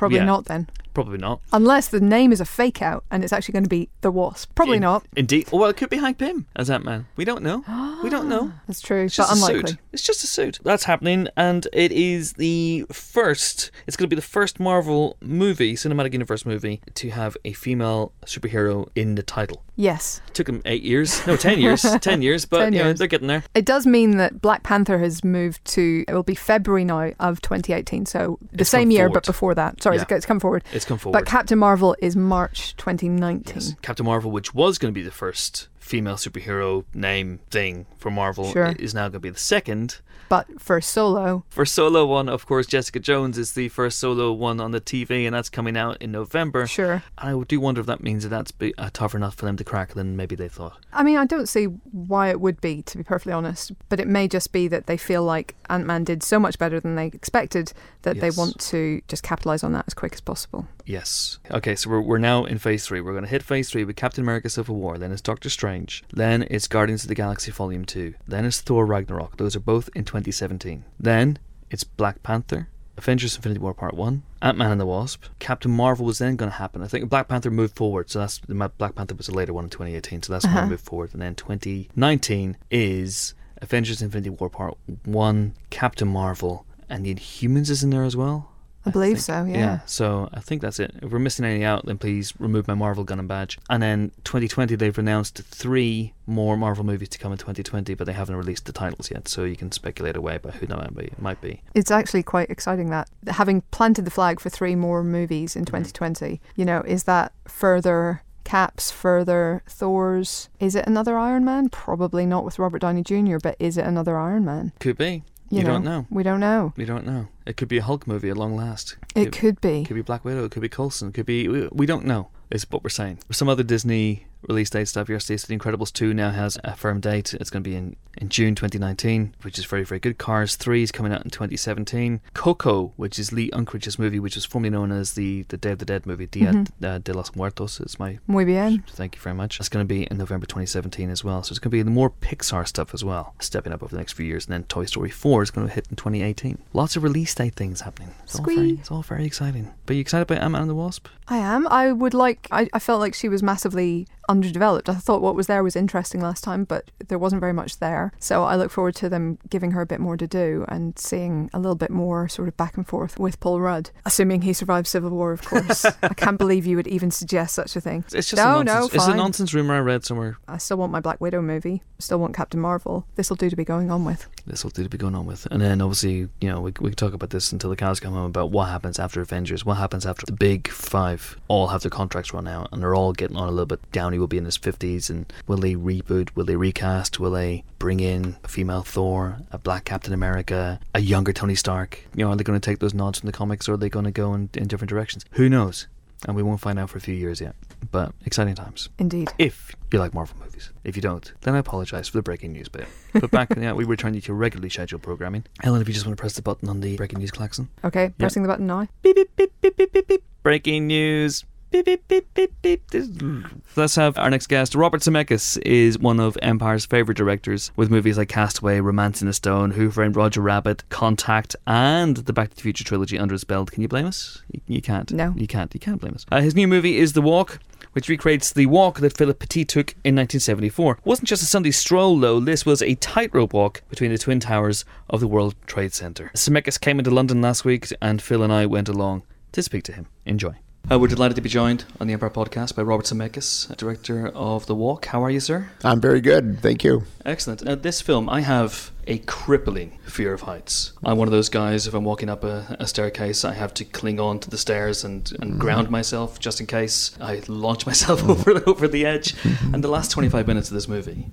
Probably Yeah. not then. Probably not. Unless the name is a fake out and it's actually going to be the Wasp. Probably In- not. Indeed. Well, it could be Hank Pym as Ant Man. We don't know. we don't know. That's true, It's but just a unlikely. suit. It's just a suit. That's happening, and it is the first. It's going to be the first Marvel movie, cinematic universe movie, to have a female superhero in the title. Yes. It took them eight years, no, ten years, ten years, but 10 you know years. they're getting there. It does mean that Black Panther has moved to, it will be February now of 2018. So the It's same year, forward. but before that. Sorry, Yeah. it's, it's come forward. It's come forward. But Captain Marvel is March 2019. Yes. Captain Marvel, which was going to be the first female superhero name thing for Marvel, Sure. is now going to be the second. But for solo, For solo one, of course, Jessica Jones is the first solo one on the TV, and that's coming out in November. sure. I do wonder if that means that that's be- uh, a tougher nut for them to crack than maybe they thought. I mean, I don't see why it would be, to be perfectly honest. But it may just be that they feel like Ant Man did so much better than they expected that they want to just capitalize on that as quick as possible. Yes. Okay, so we're, we're now in phase three. We're going to hit phase three with Captain America Civil War. Then it's Doctor Strange. Then it's Guardians of the Galaxy Volume 2. Then it's Thor Ragnarok. Those are both in 2017. Then it's Black Panther, Avengers Infinity War Part 1, Ant Man and the Wasp, Captain Marvel was then going to happen. I think Black Panther moved forward, so that's Black Panther was a later one in 2018, so that's uh-huh. going to move forward. And then 2019 is Avengers Infinity War Part 1, Captain Marvel, and the Inhumans is in there as well. I believe I so, yeah. Yeah, so I think that's it. If we're missing any out, then please remove my Marvel gun and badge. And then 2020, they've announced three more Marvel movies to come in 2020, but they haven't released the titles yet, so you can speculate away about who that might be. It's actually quite exciting that having planted the flag for three more movies in 2020, mm-hmm. you know, is that further Caps, further Thor's. Is it another Iron Man? Probably not with Robert Downey Jr., but is it another Iron Man? Could be. You, you know, don't know. We don't know. We don't know. It could be a Hulk movie at long last. It, it could be. It could be Black Widow. It could be Coulson. It could be. We, we don't know. Is what we're saying. Some other Disney release date stuff yesterday. So The Incredibles 2 now has a firm date. It's going to be in, in June 2019, which is very, very good. Cars 3 is coming out in 2017. Coco, which is Lee Unkrich's movie, which was formerly known as the, the Day of the Dead movie, Dia mm-hmm. uh, de los Muertos. It's my. Muy bien. Thank you very much. It's going to be in November 2017 as well. So it's going to be more Pixar stuff as well, stepping up over the next few years. And then Toy Story 4 is going to hit in 2018. Lots of release date things happening. It's, all very, it's all very exciting. But you excited about Ant-Man and the Wasp? I am. I would like. I, I felt like she was massively underdeveloped. I thought what was there was interesting last time, but there wasn't very much there. So I look forward to them giving her a bit more to do and seeing a little bit more sort of back and forth with Paul Rudd, assuming he survived Civil War, of course. I can't believe you would even suggest such a thing. It's just no, a nonsense. No, it's a nonsense rumor I read somewhere. I still want my Black Widow movie. I still want Captain Marvel. This will do to be going on with. This will do to be going on with. And then obviously, you know, we, we can talk about this until the cows come home about what happens after Avengers, what happens after the big five all have their contracts run out and they're all getting on a little bit. Downey will be in his 50s and will they reboot? Will they recast? Will they bring in a female Thor, a black Captain America, a younger Tony Stark? You know, are they going to take those nods from the comics or are they going to go in, in different directions? Who knows? And we won't find out for a few years yet. But exciting times. Indeed. If you like Marvel movies. If you don't, then I apologise for the breaking news bit. But back yeah, we return you to regularly scheduled programming. Ellen, if you just want to press the button on the breaking news klaxon. Okay, pressing the button now. Beep, beep, beep, beep, beep, beep, beep. Breaking news. Beep, beep, beep, beep, beep. Let's have our next guest. Robert Zemeckis is one of Empire's favourite directors with movies like Castaway, Romancing the Stone, Who Framed Roger Rabbit, Contact, and the Back to the Future trilogy under his belt. Can you blame us? You, you can't. No. You can't. You can't blame us. Uh, his new movie is The Walk which recreates the walk that Philippe Petit took in 1974. It wasn't just a Sunday stroll, though, this was a tightrope walk between the Twin Towers of the World Trade Center. Zemeckis came into London last week, and Phil and I went along to speak to him. Enjoy. Uh, we're delighted to be joined on the Empire Podcast by Robert Zemeckis, director of The Walk. How are you, sir? I'm very good, thank you. Excellent. Now, this film, I have a crippling fear of heights. I'm one of those guys, if I'm walking up a, a staircase, I have to cling on to the stairs and, and mm. ground myself just in case I launch myself over, over the edge. and the last 25 minutes of this movie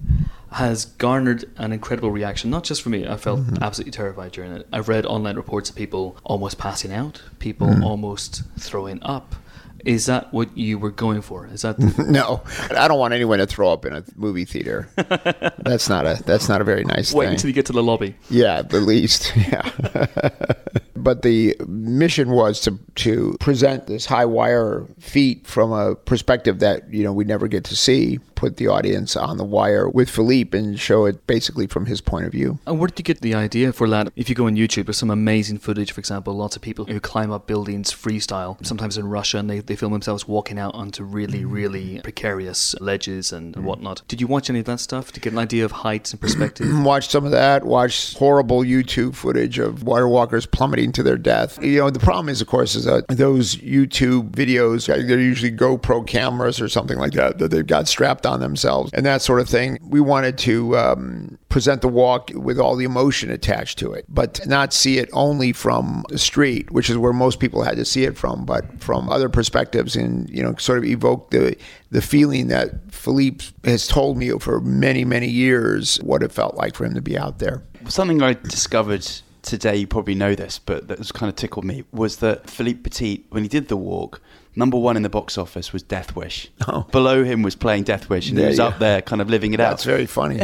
has garnered an incredible reaction, not just for me. I felt mm-hmm. absolutely terrified during it. I've read online reports of people almost passing out, people mm-hmm. almost throwing up. Is that what you were going for? Is that the- no? I don't want anyone to throw up in a movie theater. that's not a that's not a very nice Wait thing. until you get to the lobby. Yeah, the least. Yeah. but the mission was to to present this high wire feat from a perspective that you know we never get to see put the audience on the wire with Philippe and show it basically from his point of view. And where did you get the idea for that? If you go on YouTube, there's some amazing footage, for example, lots of people who climb up buildings freestyle, sometimes in Russia, and they, they film themselves walking out onto really, really precarious ledges and, and whatnot. Did you watch any of that stuff to get an idea of heights and perspective? watch some of that, watch horrible YouTube footage of wire walkers plummeting to their death. You know, the problem is, of course, is that those YouTube videos, they're usually GoPro cameras or something like that, that they've got strapped on themselves and that sort of thing. We wanted to um, present the walk with all the emotion attached to it, but not see it only from the street, which is where most people had to see it from, but from other perspectives and, you know, sort of evoke the, the feeling that Philippe has told me for many, many years what it felt like for him to be out there. Something I discovered today, you probably know this, but that was kind of tickled me, was that Philippe Petit, when he did the walk, Number one in the box office was Death Wish. Oh. Below him was playing Death Wish, and he was up there kind of living it That's out. That's very funny.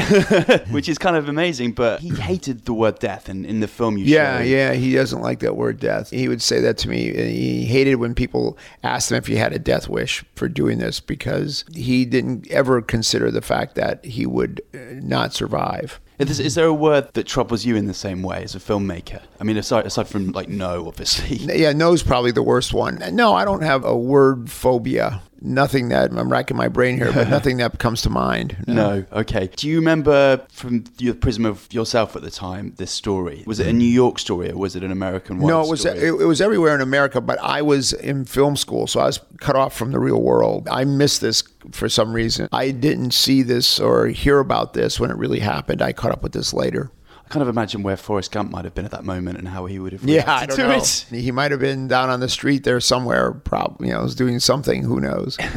Which is kind of amazing, but he hated the word death in, in the film you Yeah, showed. yeah, he doesn't like that word death. He would say that to me. He hated when people asked him if he had a death wish for doing this because he didn't ever consider the fact that he would uh, not survive. Is, is there a word that troubles you in the same way as a filmmaker? I mean, aside aside from like no, obviously. Yeah, no's probably the worst one. No, I don't have a word phobia. Nothing that I'm racking my brain here, but nothing that comes to mind. No. Okay. Do you remember from the prism of yourself at the time this story? Was it a New York story or was it an American? One? No, it was story? it, it was everywhere in America, but I was in film school, so I was cut off from the real world. I missed this for some reason. I didn't see this or hear about this when it really happened. I caught up with this later. I kind of imagine where Forrest Gump might have been at that moment and how he would have. Yeah, I reacted don't to know. it. He might have been down on the street there somewhere, probably, you know, was doing something. Who knows?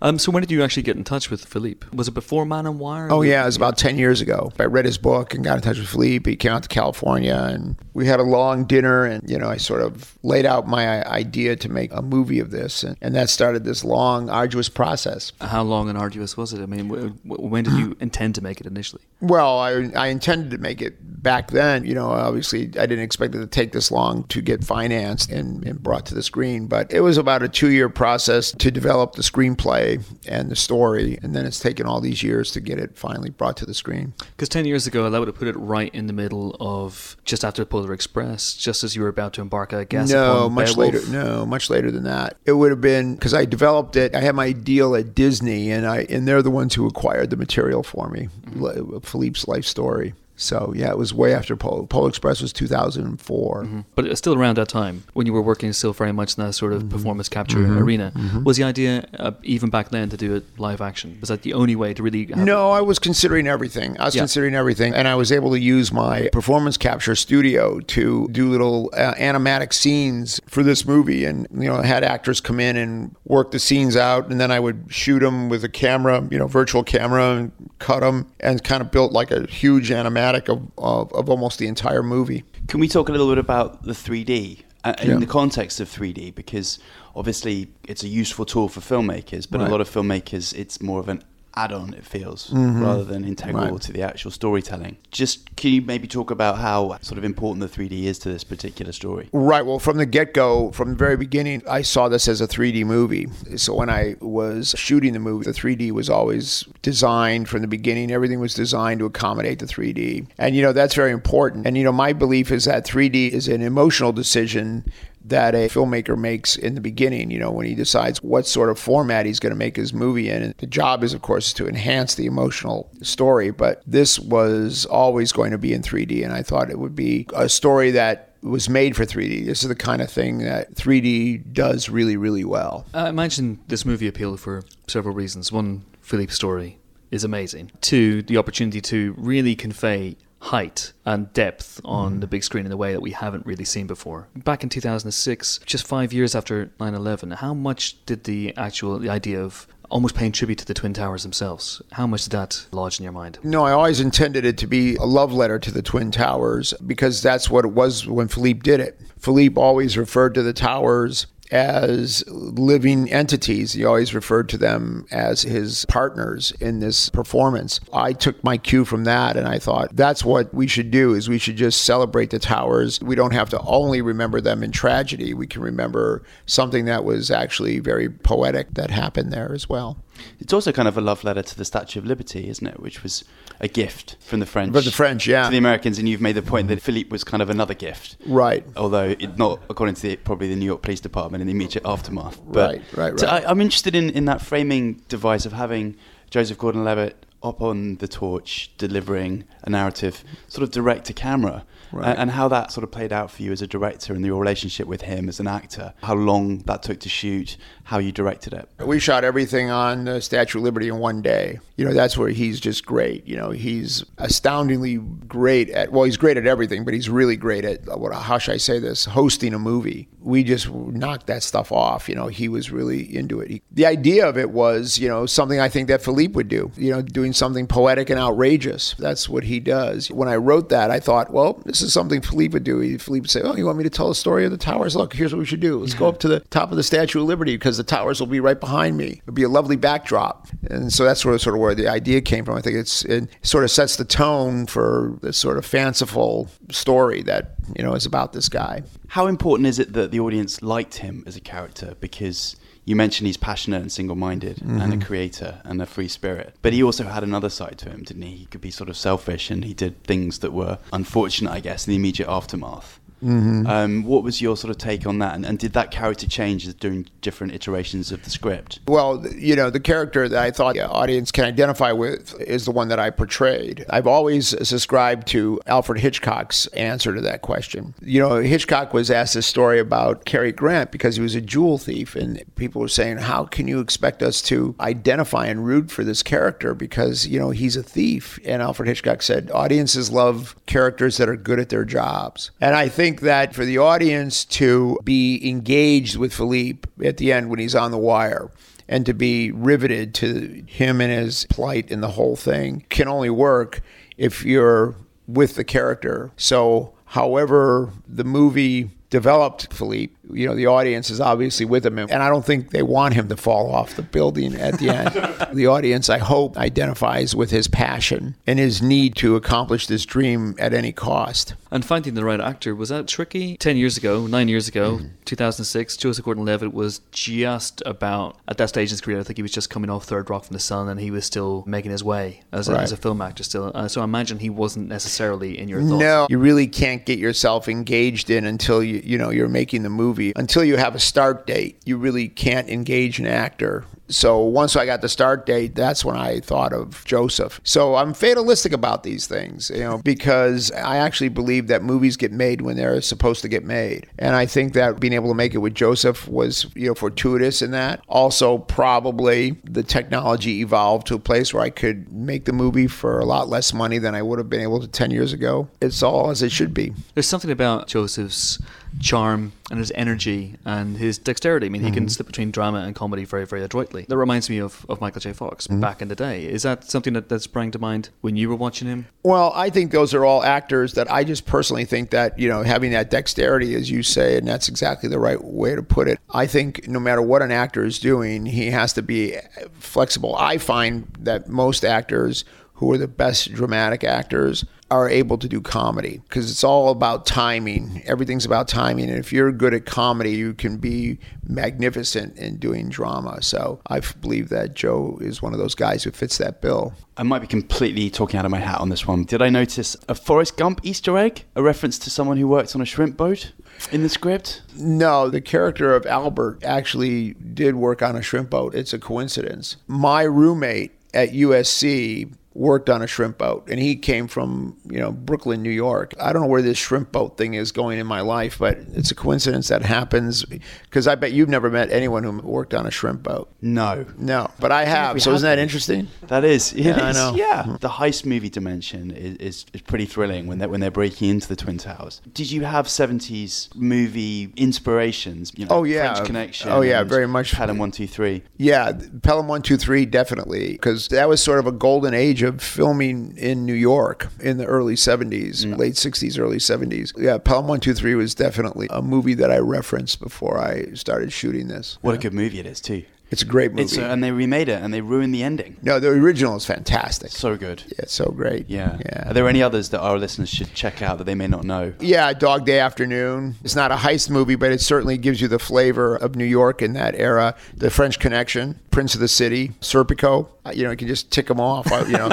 Um, so when did you actually get in touch with Philippe? Was it before Man on Wire? Oh yeah, it was about ten years ago. I read his book and got in touch with Philippe. He came out to California, and we had a long dinner. And you know, I sort of laid out my idea to make a movie of this, and, and that started this long, arduous process. How long and arduous was it? I mean, wh- wh- when did you intend to make it initially? Well, I I intended to make it back then. You know, obviously I didn't expect it to take this long to get financed and, and brought to the screen, but it was about a two year process to develop the screenplay and the story, and then it's taken all these years to get it finally brought to the screen. Because 10 years ago, that would have put it right in the middle of just after Polar Express, just as you were about to embark, I guess. no, much Beowulf. later. No, much later than that. It would have been because I developed it. I had my deal at Disney, and I and they're the ones who acquired the material for me, Li- Philippe's life story. So yeah, it was way after Polar. Polar Express was 2004. But it was still around that time when you were working still very much in that sort of Mm-hmm. performance capture arena. Was the idea uh, even back then to do it live action? Was that the only way to really? No, I was considering everything. I was Yeah. considering everything, and I was able to use my performance capture studio to do little uh, animatic scenes for this movie, and you know, I had actors come in and work the scenes out, and then I would shoot them with a camera, you know, virtual camera, and cut them, and kind of built like a huge animatic of, of, of almost the entire movie. Can we talk a little bit about the 3D uh, in Yeah. the context of 3D? Because obviously it's a useful tool for filmmakers, but Right. a lot of filmmakers, it's more of an add-on. It feels rather than integral Mm-hmm. Right. to the actual storytelling. Just can you maybe talk about how sort of important the 3D is to this particular story? Right. Well, from the get go, from the very beginning, I saw this as a 3D movie. So when I was shooting the movie, the 3D was always designed from the beginning. Everything was designed to accommodate the 3D. And, you know, that's very important. And, you know, my belief is that 3D is an emotional decision that a filmmaker makes in the beginning, you know, when he decides what sort of format he's going to make his movie in. And the job is, of course, to enhance the emotional story. But this was always going to be in 3D. And I thought it would be a story that was made for 3D. This is the kind of thing that 3D does really, really well. I imagine this movie appealed for several reasons. One, Philippe's story is amazing. Two, the opportunity to really convey height and depth on mm. the big screen in a way that we haven't really seen before. Back in 2006, just five years after 9/11, how much did the actual the idea of almost paying tribute to the twin towers themselves? How much did that lodge in your mind? No, I always intended it to be a love letter to the Twin Towers because that's what it was when Philippe did it. Philippe always referred to the towers as living entities. He always referred to them as his partners in this performance. I took my cue from that and I thought that's what we should do is we should just celebrate the towers. We don't have to only remember them in tragedy. We can remember something that was actually very poetic that happened there as well. It's also kind of a love letter to the Statue of Liberty, isn't it? Which was a gift from the French. But the French, yeah. To the Americans, and you've made the point that Philippe was kind of another gift. Right. Although it not according to the, probably the New York Police Department in the immediate aftermath. But Right, right, so right. I, I'm interested in, in that framing device of having Joseph Gordon-Levitt up on the torch, delivering a narrative, sort of direct to camera, Right. and, and how that sort of played out for you as a director and your relationship with him as an actor. How long that took to shoot, how you directed it. We shot everything on the Statue of Liberty in one day. You know, that's where he's just great. You know, he's astoundingly great at, well, he's great at everything, but he's really great at, what, how should I say this, hosting a movie. We just knocked that stuff off. You know, he was really into it. He, the idea of it was, you know, something I think that Philippe would do, you know, doing something poetic and outrageous. That's what he does. When I wrote that, I thought, well, this is something Philippe would do. Philippe would say, oh, you want me to tell the story of the towers? Look, here's what we should do. Let's go up to the top of the Statue of Liberty because the towers will be right behind me. It'll be a lovely backdrop. And so that's sort of, sort of where the idea came from. I think it's it sort of sets the tone for this sort of fanciful story that, you know, is about this guy. How important is it that the audience liked him as a character? Because You mentioned he's passionate and single-minded and Mm-hmm. a creator and a free spirit, but he also had another side to him, didn't he? He could be sort of selfish, and he did things that were unfortunate, I guess, in the immediate aftermath. Mm-hmm. Um, what was your sort of take on that, and, and did that character change during different iterations of the script? Well, you know, the character that I thought the audience can identify with is the one that I portrayed. I've always subscribed to Alfred Hitchcock's answer to that question. You know, Hitchcock was asked this story about Cary Grant because he was a jewel thief, and people were saying, How can you expect us to identify and root for this character because, you know, he's a thief? And Alfred Hitchcock said, Audiences love characters that are good at their jobs. And I think that for the audience to be engaged with Philippe at the end when he's on the wire, and to be riveted to him and his plight in the whole thing can only work if you're with the character. So, however, the movie developed Philippe, you know, the audience is obviously with him. And I don't think they want him to fall off the building at the end. the audience, I hope, identifies with his passion and his need to accomplish this dream at any cost. And finding the right actor was that tricky? Ten years ago, nine years ago, 2006, Joseph Gordon-Levitt was just about at that stage in his career. I think he was just coming off Third Rock from the Sun, and he was still making his way as a, Right. as a film actor. Still, uh, so I imagine he wasn't necessarily in your thoughts. No, you really can't get yourself engaged in until you you know you're making the movie. Until you have a start date, you really can't engage an actor. So once I got the start date, that's when I thought of Joseph. So I'm fatalistic about these things, you know, because I actually believe that movies get made when they're supposed to get made. And I think that being able to make it with Joseph was, you know, fortuitous in that. Also, probably the technology evolved to a place where I could make the movie for a lot less money than I would have been able to 10 years ago. It's all as it should be. There's something about Joseph's charm and his energy and his dexterity. I mean, he Mm-hmm. can slip between drama and comedy very, very adroitly. That reminds me of, of Michael J. Fox Mm-hmm. back in the day. Is that something that, that sprang to mind when you were watching him? Well, I think those are all actors that I just personally think that, you know, having that dexterity, as you say, and that's exactly the right way to put it. I think no matter what an actor is doing, he has to be flexible. I find that most actors who are the best dramatic actors are able to do comedy because it's all about timing. Everything's about timing. And if you're good at comedy, you can be magnificent in doing drama. So I believe that Joe is one of those guys who fits that bill. I might be completely talking out of my hat on this one. Did I notice a Forrest Gump Easter egg? A reference to someone who works on a shrimp boat in the script? No, the character of Albert actually did work on a shrimp boat. It's a coincidence. My roommate at USC worked on a shrimp boat and he came from, you know, Brooklyn, New York. I don't know where this shrimp boat thing is going in my life, but it's a coincidence that happens because I bet you've never met anyone who worked on a shrimp boat. No. No, but I have. So isn't that interesting? That is, Yeah, I know. Yeah, hmm. the heist movie dimension is, is, is pretty thrilling when they're when they're breaking into the Twin Towers. Did you have seventies movie inspirations? You know, Oh, yeah. French Connection. Oh, yeah, very much. Pelham One Two Three. Yeah, Pelham 123 definitely, because that was sort of a golden age of filming in New York in the early 70s, mm. late 60s, early 70s. Yeah, Pelham 123 was definitely a movie that I referenced before I started shooting this. What a good movie it is too. It's a great movie. It's uh, and they remade it and they ruined the ending. no, the original is fantastic. So good. yeah, it's so great. Yeah. Yeah. Are there any others that our listeners should check out that they may not know? Yeah, Dog Day Afternoon. It's not a heist movie, but it certainly gives you the flavor of New York in that era. The French Connection, Prince of the City, Serpico. Uh, You know, you can just tick them off. Uh, You know,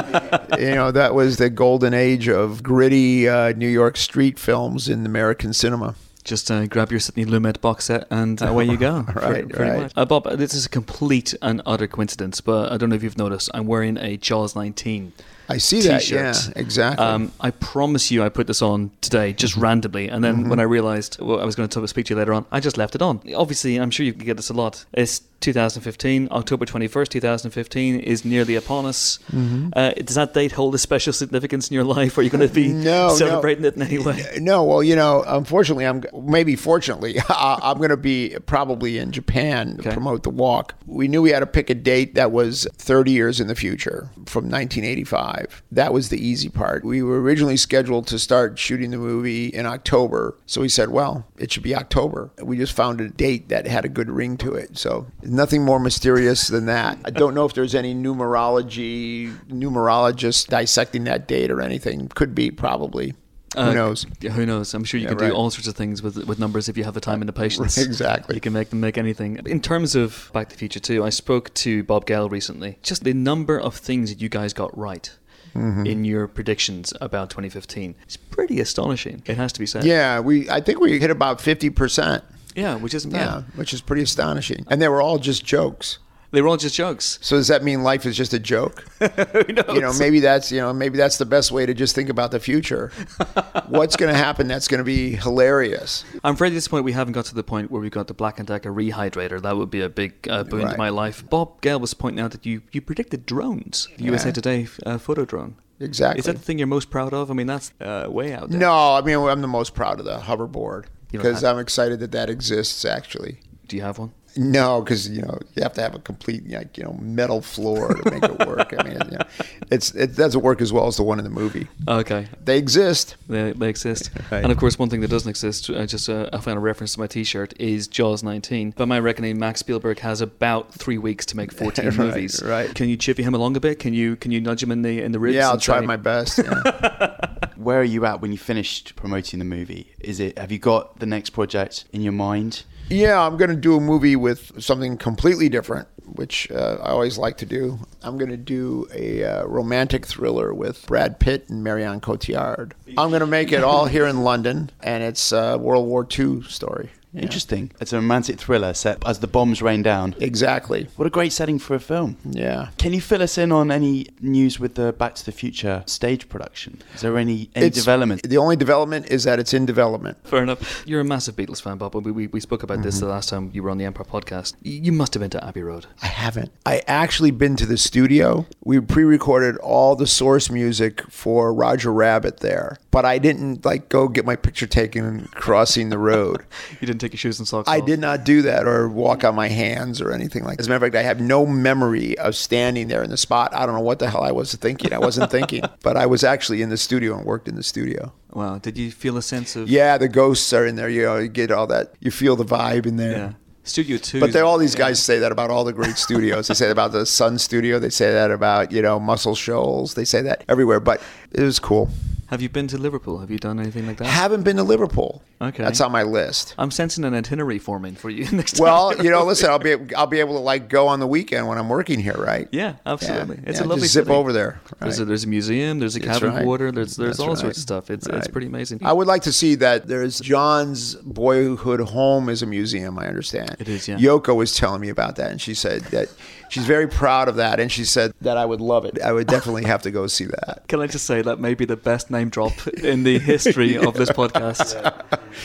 you know that was the golden age of gritty uh, New York street films in American cinema. Just uh, grab your Sidney Lumet box set and away you go. Right, Pretty right. much. Uh, Bob, this is a complete and utter coincidence, but I don't know if you've noticed. I'm wearing a Jaws 19 I see that. Yeah, exactly. Um, I promise you, I put this on today just Mm-hmm. randomly, and then when I realised well, I was going to speak to you later on, I just left it on. Obviously, I'm sure you can get this a lot. It's 2015, October 21st, 2015 is nearly upon us. Mm-hmm. Uh, does that date hold a special significance in your life? Are you going to be No, no. celebrating it in any way? No, well, you know, unfortunately, I'm maybe fortunately, I'm going to be probably in Japan to promote the walk. We knew we had to pick a date that was 30 years in the future from 1985. That was the easy part. We were originally scheduled to start shooting the movie in October, so we said, well, it should be October. We just found a date that had a good ring to it. So nothing more mysterious than that. I don't know if there's any numerology, numerologist dissecting that date or anything. Could be, probably. Uh, Who knows? Yeah, who knows? I'm sure you Yeah, can right. do all sorts of things with with numbers if you have the time and the patience. Exactly. You can make them make anything. In terms of Back to the Future 2, I spoke to Bob Gale recently. Just the number of things that you guys got right Mm-hmm. in your predictions about 2015 It's pretty astonishing. It has to be said. Yeah, we. I think we hit about fifty percent. Yeah, which isn't bad. Yeah, which is pretty astonishing. And they were all just jokes. They were all just jokes. So does that mean life is just a joke? Who knows? You know, maybe that's you know maybe that's the best way to just think about the future. What's going to happen? That's going to be hilarious. I'm afraid at this point we haven't got to the point where we got the Black and Decker rehydrator. That would be a big uh, boon to Right. my life. Bob Gale was pointing out that you, you predicted drones. The USA Yeah. Today uh, photo drone. Exactly. Is that the thing you're most proud of? I mean, that's uh, way out there. No, I mean I'm the most proud of the hoverboard because I'm excited that that exists. Actually, Do you have one? No, because you know you have to have a complete like you know metal floor to make it work. I mean, you know, it's it doesn't work as well as the one in the movie. Okay. They exist. They, they exist. Right. And of course, one thing that doesn't exist, uh, just uh, a final reference to my t shirt, is Jaws 19. By my reckoning, Max Spielberg has about three weeks to make 14 Right, movies. right. Can you chivvy him along a bit? Can you can you nudge him in the in the ribs? Yeah, I'll try say- my best. Yeah. Where are you at when you finished promoting the movie? Is it have you got the next project in your mind? Yeah, I'm going to do a movie with something completely different, which uh, I always like to do. I'm going to do a uh, romantic thriller with Brad Pitt and Marion Cotillard. I'm going to make it all here in London, and it's a World War II story. Yeah. Interesting. It's a romantic thriller set as the bombs rain down. Exactly. What a great setting for a film. Yeah. Can you fill us in on any news with the Back to the Future stage production? Is there any any It's- development? The only development is that it's in development. Fair enough. You're a massive Beatles fan, Bob. We, we, we spoke about this Mm-hmm. the last time you were on the Empire podcast. You must have been to Abbey Road. I haven't. I actually been to the studio. We pre-recorded all the source music for Roger Rabbit there, but I didn't like go get my picture taken crossing the road. You didn't take your shoes and socks I off. did not do that or walk on my hands or anything like that. As a matter of fact, I have no memory of standing there in the spot. I don't know what the hell I was thinking. I wasn't thinking, but I was actually in the studio and worked in the studio. Wow. Did you feel a sense of. Yeah, the ghosts are in there. You know, you get all that. You feel the vibe in there. Yeah. Studio 2. But they, all these guys say that about all the great studios. they say that about the Sun Studio. They say that about you know Muscle Shoals. They say that everywhere. But it was cool. Have you been to Liverpool? Have you done anything like that? Haven't been to Liverpool. Okay. that's on my list. I'm sensing an itinerary forming for you next time. Well, you know, listen, I'll be I'll be able to like go on the weekend when I'm working here, right? Yeah, absolutely. Yeah, It's yeah, a lovely just zip city. over there. There's, a, there's a museum, there's a Cavern right. quarter, there's there's That's all right. sorts of stuff. It's it's pretty amazing. I would like to see that there's John's boyhood home is a museum, I understand. It is, yeah. Yoko was telling me about that and she said that she's very proud of that and she said that I would love it. I would definitely have to go see that. Can I just say that may be the best name drop in the history of this podcast?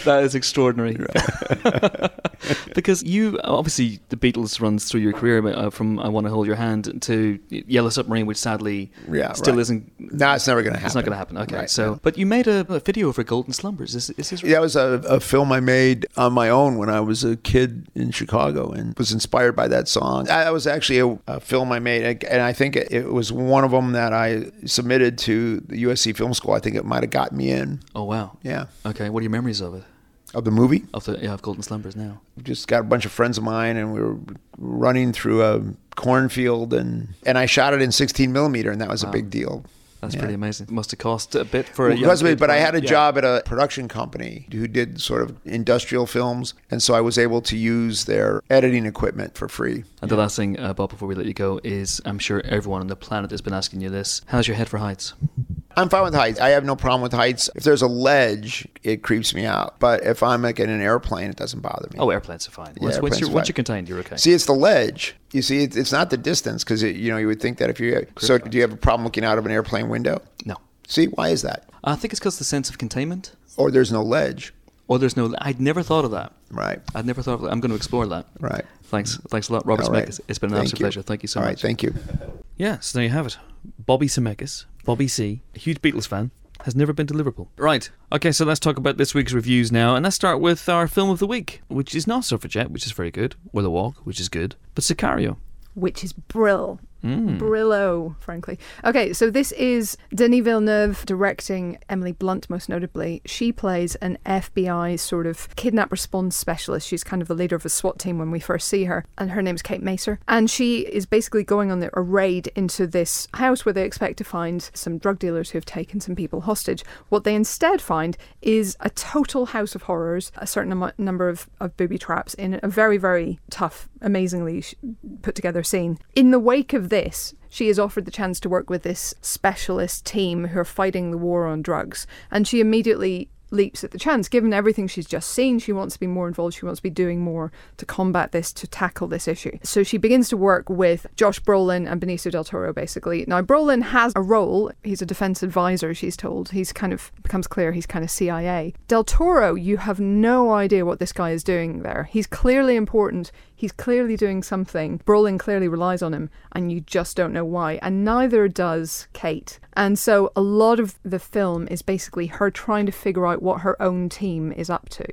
That is extraordinary. because you obviously the Beatles runs through your career uh, from "I Want to Hold Your Hand" to Yellow Submarine, which sadly Yeah, still right. isn't. No, it's never going to happen. It's not going to happen. Okay, Right, so but you made a, a video for Golden Slumbers. Is, is this right? That was a, a film I made on my own when I was a kid in Chicago and was inspired by that song. That was actually a, a film I made, and I think it, it was one of them that I submitted to the USC Film School. I think it might have got me in. Oh wow. Yeah. Okay, what are your memories of it? Of the movie? Of the yeah, of Golden Slumbers now. just got a bunch of friends of mine and we were running through a cornfield and and I shot it in 16 millimeter and that was Wow. a big deal. That's Yeah. pretty amazing. It Must have cost a bit for a Well, young because of it, kid but I had a yeah. job at a production company who did sort of industrial films, and so I was able to use their editing equipment for free. And the last thing, uh, Bob, before we let you go, is I'm sure everyone on the planet has been asking you this. How's your head for heights? I'm fine with heights. I have no problem with heights. If there's a ledge, it creeps me out. But if I'm like in an airplane, it doesn't bother me. Oh, airplanes are fine. Yeah, Once, once, you're, are once you're contained, you're okay. See, it's the ledge. You see, it's, it's not the distance because you know you would think that if you so do you have a problem looking out of an airplane window? no. See, why is that? I think it's because the sense of containment. Or there's no ledge, Or there's no. I'd never thought of that. right? I'd never thought of that. I'm going to explore that. Right. Thanks. Thanks a lot, Robert All right. Zemeckis. It's been an Thank absolute you. pleasure. Thank you so All much. right, thank you. Yeah, so there you have it. Bobby Zemeckis, Bobby C, a huge Beatles fan, has never been to Liverpool. Right. Okay, so let's talk about this week's reviews now, and let's start with our film of the week, which is not Suffragette, which is very good, or The Walk, which is good, but Sicario. which is brill. Mm. Brillo, frankly. Okay, so this is Denis Villeneuve directing Emily Blunt, most notably. She plays an FBI sort of kidnap response specialist. She's kind of the leader of a SWAT team when we first see her, and her name's Kate Macer. And she is basically going on a raid into this house where they expect to find some drug dealers who have taken some people hostage. What they instead find is a total house of horrors, a certain amo- number of, of booby traps in a very, very tough, amazingly put together scene. In the wake of this, she is offered the chance to work with this specialist team who are fighting the war on drugs. And she immediately leaps at the chance. Given everything she's just seen, she wants to be more involved. She wants to be doing more to combat this, to tackle this issue. So she begins to work with Josh Brolin and Benicio del Toro, basically. Now, Brolin has a role. He's a defense advisor, she's told. He's kind of, becomes clear, he's kind of CIA. Del Toro, you have no idea what this guy is doing there. He's clearly important. He's clearly doing something. Brolin clearly relies on him, and you just don't know why. And neither does Kate. And so a lot of the film is basically her trying to figure out what her own team is up to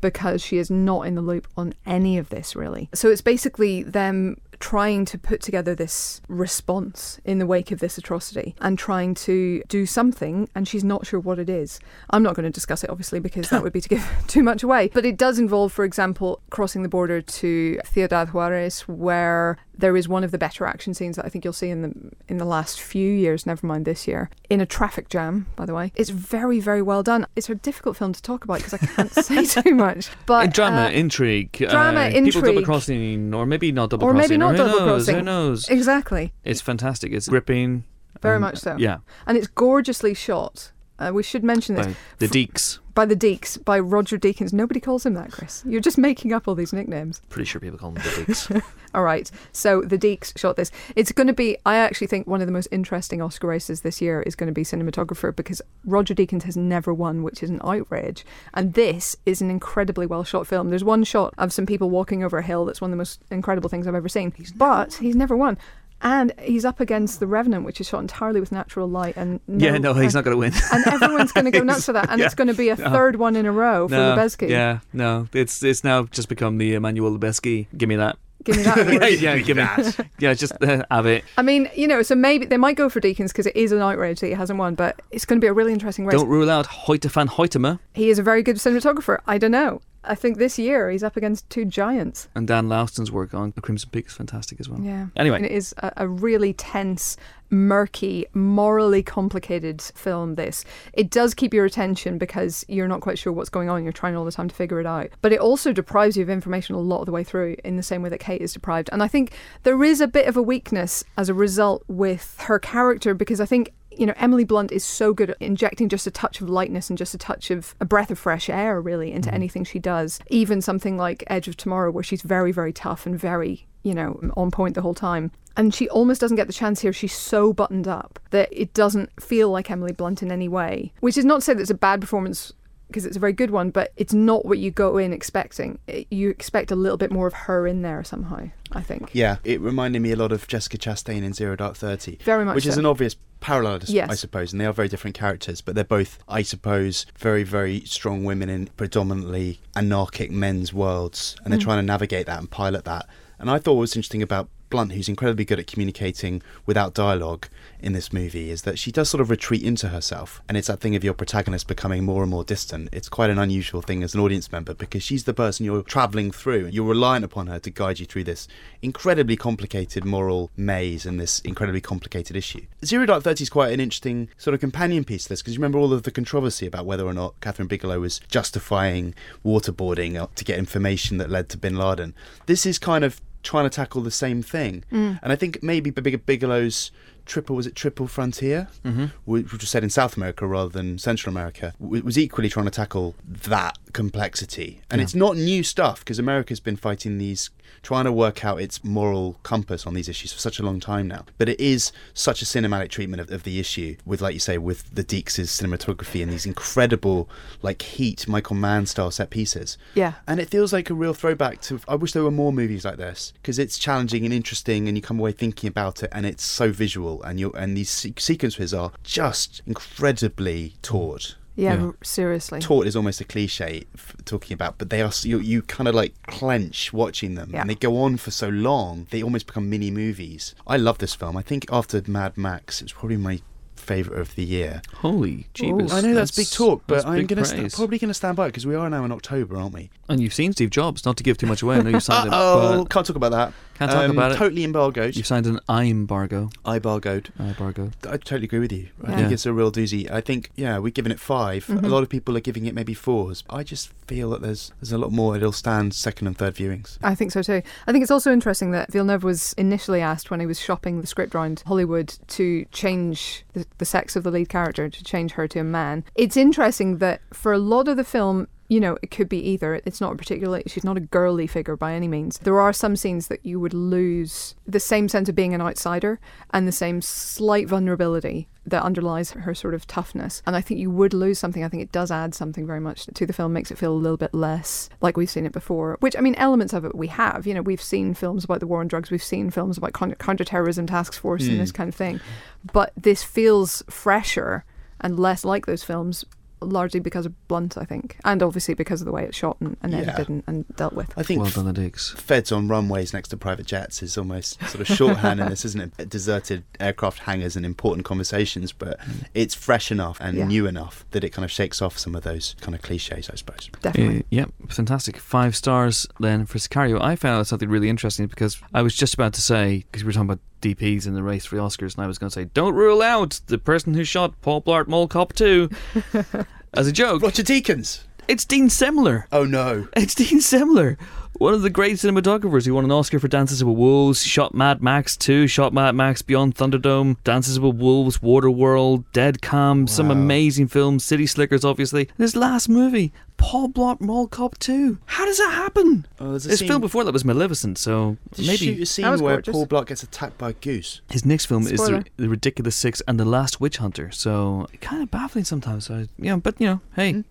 because she is not in the loop on any of this, really. So it's basically them trying to put together this response in the wake of this atrocity and trying to do something, and she's not sure what it is. I'm not going to discuss it, obviously, because that would be to give too much away. But it does involve, for example, crossing the border to Ciudad Juarez, where there is one of the better action scenes that I think you'll see in the in the last few years, never mind this year, in a traffic jam. By the way, it's very very well done. It's a difficult film to talk about because I can't say too much. But Uh, drama, uh, intrigue, drama, uh, people double crossing, or maybe not double or crossing, maybe not who double knows, crossing. Who knows? Exactly. It's fantastic. It's gripping. Very and- much so. Yeah, And it's gorgeously shot. Uh, we should mention this by the Deeks. by the Deeks, by Roger Deakins. Nobody calls him that, Chris. You're just making up all these nicknames. Pretty sure people call them the Deeks. All right. So the Deeks shot this. It's going to be, I actually think, one of the most interesting Oscar races this year is going to be cinematographer because Roger Deakins has never won, which is an outrage. And this is an incredibly well shot film. There's one shot of some people walking over a hill that's one of the most incredible things I've ever seen. but he's never won. And he's up against The Revenant, which is shot entirely with natural light. And no, yeah, no, he's not going to win. And everyone's going to go nuts for that. And Yeah. it's going to be a No. third one in a row for no, Lubezki. Yeah, no, it's it's now just become the Emmanuel Lubezki. Give me that. Give me that yeah, yeah, give me that. Yeah, just uh, have it. I mean, you know, so maybe they might go for Deakins because it is an outrage that he hasn't won, but it's going to be a really interesting race. Don't rule out Hoyte van Hoytema He is a very good cinematographer. I don't know. I think this year he's up against two giants. and Dan Laustsen's work on The Crimson Peak is fantastic as well. Yeah. Anyway. And it is a, a really tense, murky, morally complicated film, this. It does keep your attention because you're not quite sure what's going on. You're trying all the time to figure it out. But it also deprives you of information a lot of the way through in the same way that Kate is deprived. And I think there is a bit of a weakness as a result with her character because I think you know, Emily Blunt is so good at injecting just a touch of lightness and just a touch of a breath of fresh air, really, into mm-hmm. anything she does. Even something like Edge of Tomorrow, where she's very, very tough and very, you know, on point the whole time. And she almost doesn't get the chance here. She's so buttoned up that it doesn't feel like Emily Blunt in any way. Which is not to say that it's a bad performance because it's a very good one, but it's not what you go in expecting. It- you expect a little bit more of her in there somehow, I think. Yeah, it reminded me a lot of Jessica Chastain in Zero Dark Thirty, Very much which is an obvious parallel, Yes. I suppose, and they are very different characters, but they're both, I suppose, very, very strong women in predominantly anarchic men's worlds, and they're Mm. trying to navigate that and pilot that. And I thought what was interesting about Blunt, who's incredibly good at communicating without dialogue in this movie, is that she does sort of retreat into herself. And it's that thing of your protagonist becoming more and more distant. It's quite an unusual thing as an audience member because she's the person you're traveling through. You're reliant upon her to guide you through this incredibly complicated moral maze and this incredibly complicated issue. Zero Dark Thirty is quite an interesting sort of companion piece to this because you remember all of the controversy about whether or not Kathryn Bigelow was justifying waterboarding to get information that led to Bin Laden. This is kind of trying to tackle the same thing, mm. and I think maybe Big- Bigelow's triple was it Triple Frontier, mm-hmm. which was set in South America rather than Central America, w- was equally trying to tackle that complexity. And it's not new stuff because America's been fighting these, trying to work out its moral compass on these issues for such a long time now. But it is such a cinematic treatment of, of the issue with, like you say, with the Deeks' cinematography and these incredible, like heat Michael Mann style set pieces. Yeah. And it feels like a real throwback to. I wish there were more movies like this because it's challenging and interesting, and you come away thinking about it, and it's so visual, and you and these se- sequences are just incredibly taut. Yeah, Yeah. r- seriously. taught is almost a cliche f- talking about, but they are you, you kind of like clench watching them, Yeah. and they go on for so long. They almost become mini movies. I love this film. I think after Mad Max, it was probably my favorite of the year. Holy jeebus. I know that's, big talk, but I'm gonna st- probably going to stand by because we are now in October, aren't we? And you've seen Steve Jobs, not to give too much away. I know you've signed it, Oh, but can't talk about that. Can't talk Um, about it. Totally embargoed. you've signed an I embargo. I embargoed. I embargo. I totally agree with you. I Yeah. think it's a real doozy. I think, yeah, we're giving it 5 Mhm. A lot of people are giving it maybe fours. I just feel that there's there's a lot more. It'll stand second and third viewings. I think so too. I think it's also interesting that Villeneuve was initially asked when he was shopping the script around Hollywood to change the, the sex of the lead character, to change her to a man. It's interesting that for a lot of the film, you know, it could be either. It's not a particularly, she's not a girly figure by any means. There are some scenes that you would lose the same sense of being an outsider and the same slight vulnerability that underlies her sort of toughness. And I think you would lose something. I think it does add something very much to the film, makes it feel a little bit less like we've seen it before. Which, I mean, elements of it we have. You know, we've seen films about the war on drugs, we've seen films about counter- counterterrorism task force and this hmm. kind of thing. But this feels fresher and less like those films. Largely because of Blunt, I think, and obviously because of the way it's shot and, and Yeah. edited and, and dealt with. I think Well done, the Diggs. feds on runways next to private jets is almost sort of shorthand in this, isn't it? Deserted aircraft hangars and important conversations, but it's fresh enough and Yeah. new enough that it kind of shakes off some of those kind of cliches, I suppose. Definitely. Uh, yep, fantastic. Five stars then for Sicario. I found out something really interesting because I was just about to say, because we were talking about DPs in the race for the Oscars, and I was going to say, don't rule out the person who shot Paul Blart Mall Cop 2 as a joke. Roger Deakins. It's Dean Semler. Oh no. It's Dean Semler, one of the great cinematographers who won an Oscar for Dances with Wolves, shot Mad Max 2, shot Mad Max Beyond Thunderdome, Dances with Wolves, Waterworld, Dead Calm, some amazing films, City Slickers, obviously. And his last movie, Paul Blart Mall Cop 2. How does that happen? Oh, there's a His scene- film before that was Maleficent, so Did you shoot maybe a scene That was where gorgeous. Paul Blart gets attacked by a goose. his next film is Spoiler. the, the Ridiculous Six and The Last Witch Hunter. So kind of baffling sometimes. So, yeah, but you know, hey, Mm.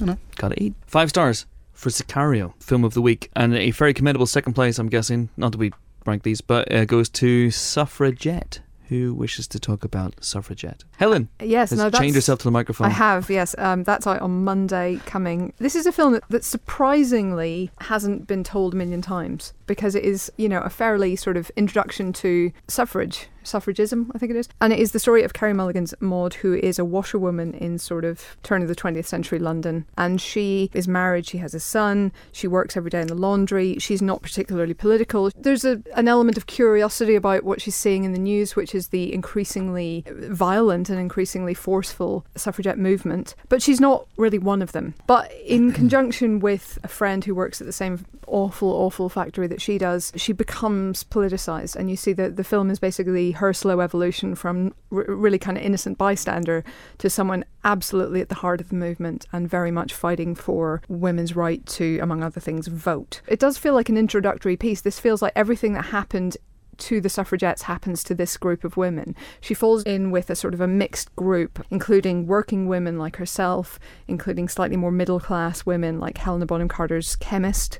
I know. gotta eat. Five stars for Sicario, film of the week, and a very commendable second place. I'm guessing, not that we rank these, but uh, goes to Suffragette. Who wishes to talk about Suffragette? Helen, Yes, has no, that's chained herself to the microphone. I have, yes. Um, that's out on Monday coming. This is a film that, that surprisingly hasn't been told a million times because it is, you know, a fairly sort of introduction to suffrage, suffragism, I think it is. And it is the story of Carey Mulligan's Maud, who is a washerwoman in sort of turn of the 20th century London. And she is married, she has a son, she works every day in the laundry, she's not particularly political. There's a, an element of curiosity about what she's seeing in the news, which is the increasingly violent and increasingly forceful suffragette movement. But she's not really one of them. But in conjunction with a friend who works at the same awful, awful factory that she does, she becomes politicized. And you see that the film is basically her slow evolution from r- really kind of innocent bystander to someone absolutely at the heart of the movement and very much fighting for women's right to, among other things, vote. It does feel like an introductory piece. This feels like everything that happened to the suffragettes happens to this group of women. She falls in with a sort of a mixed group, including working women like herself, including slightly more middle class women like Helena Bonham Carter's chemist.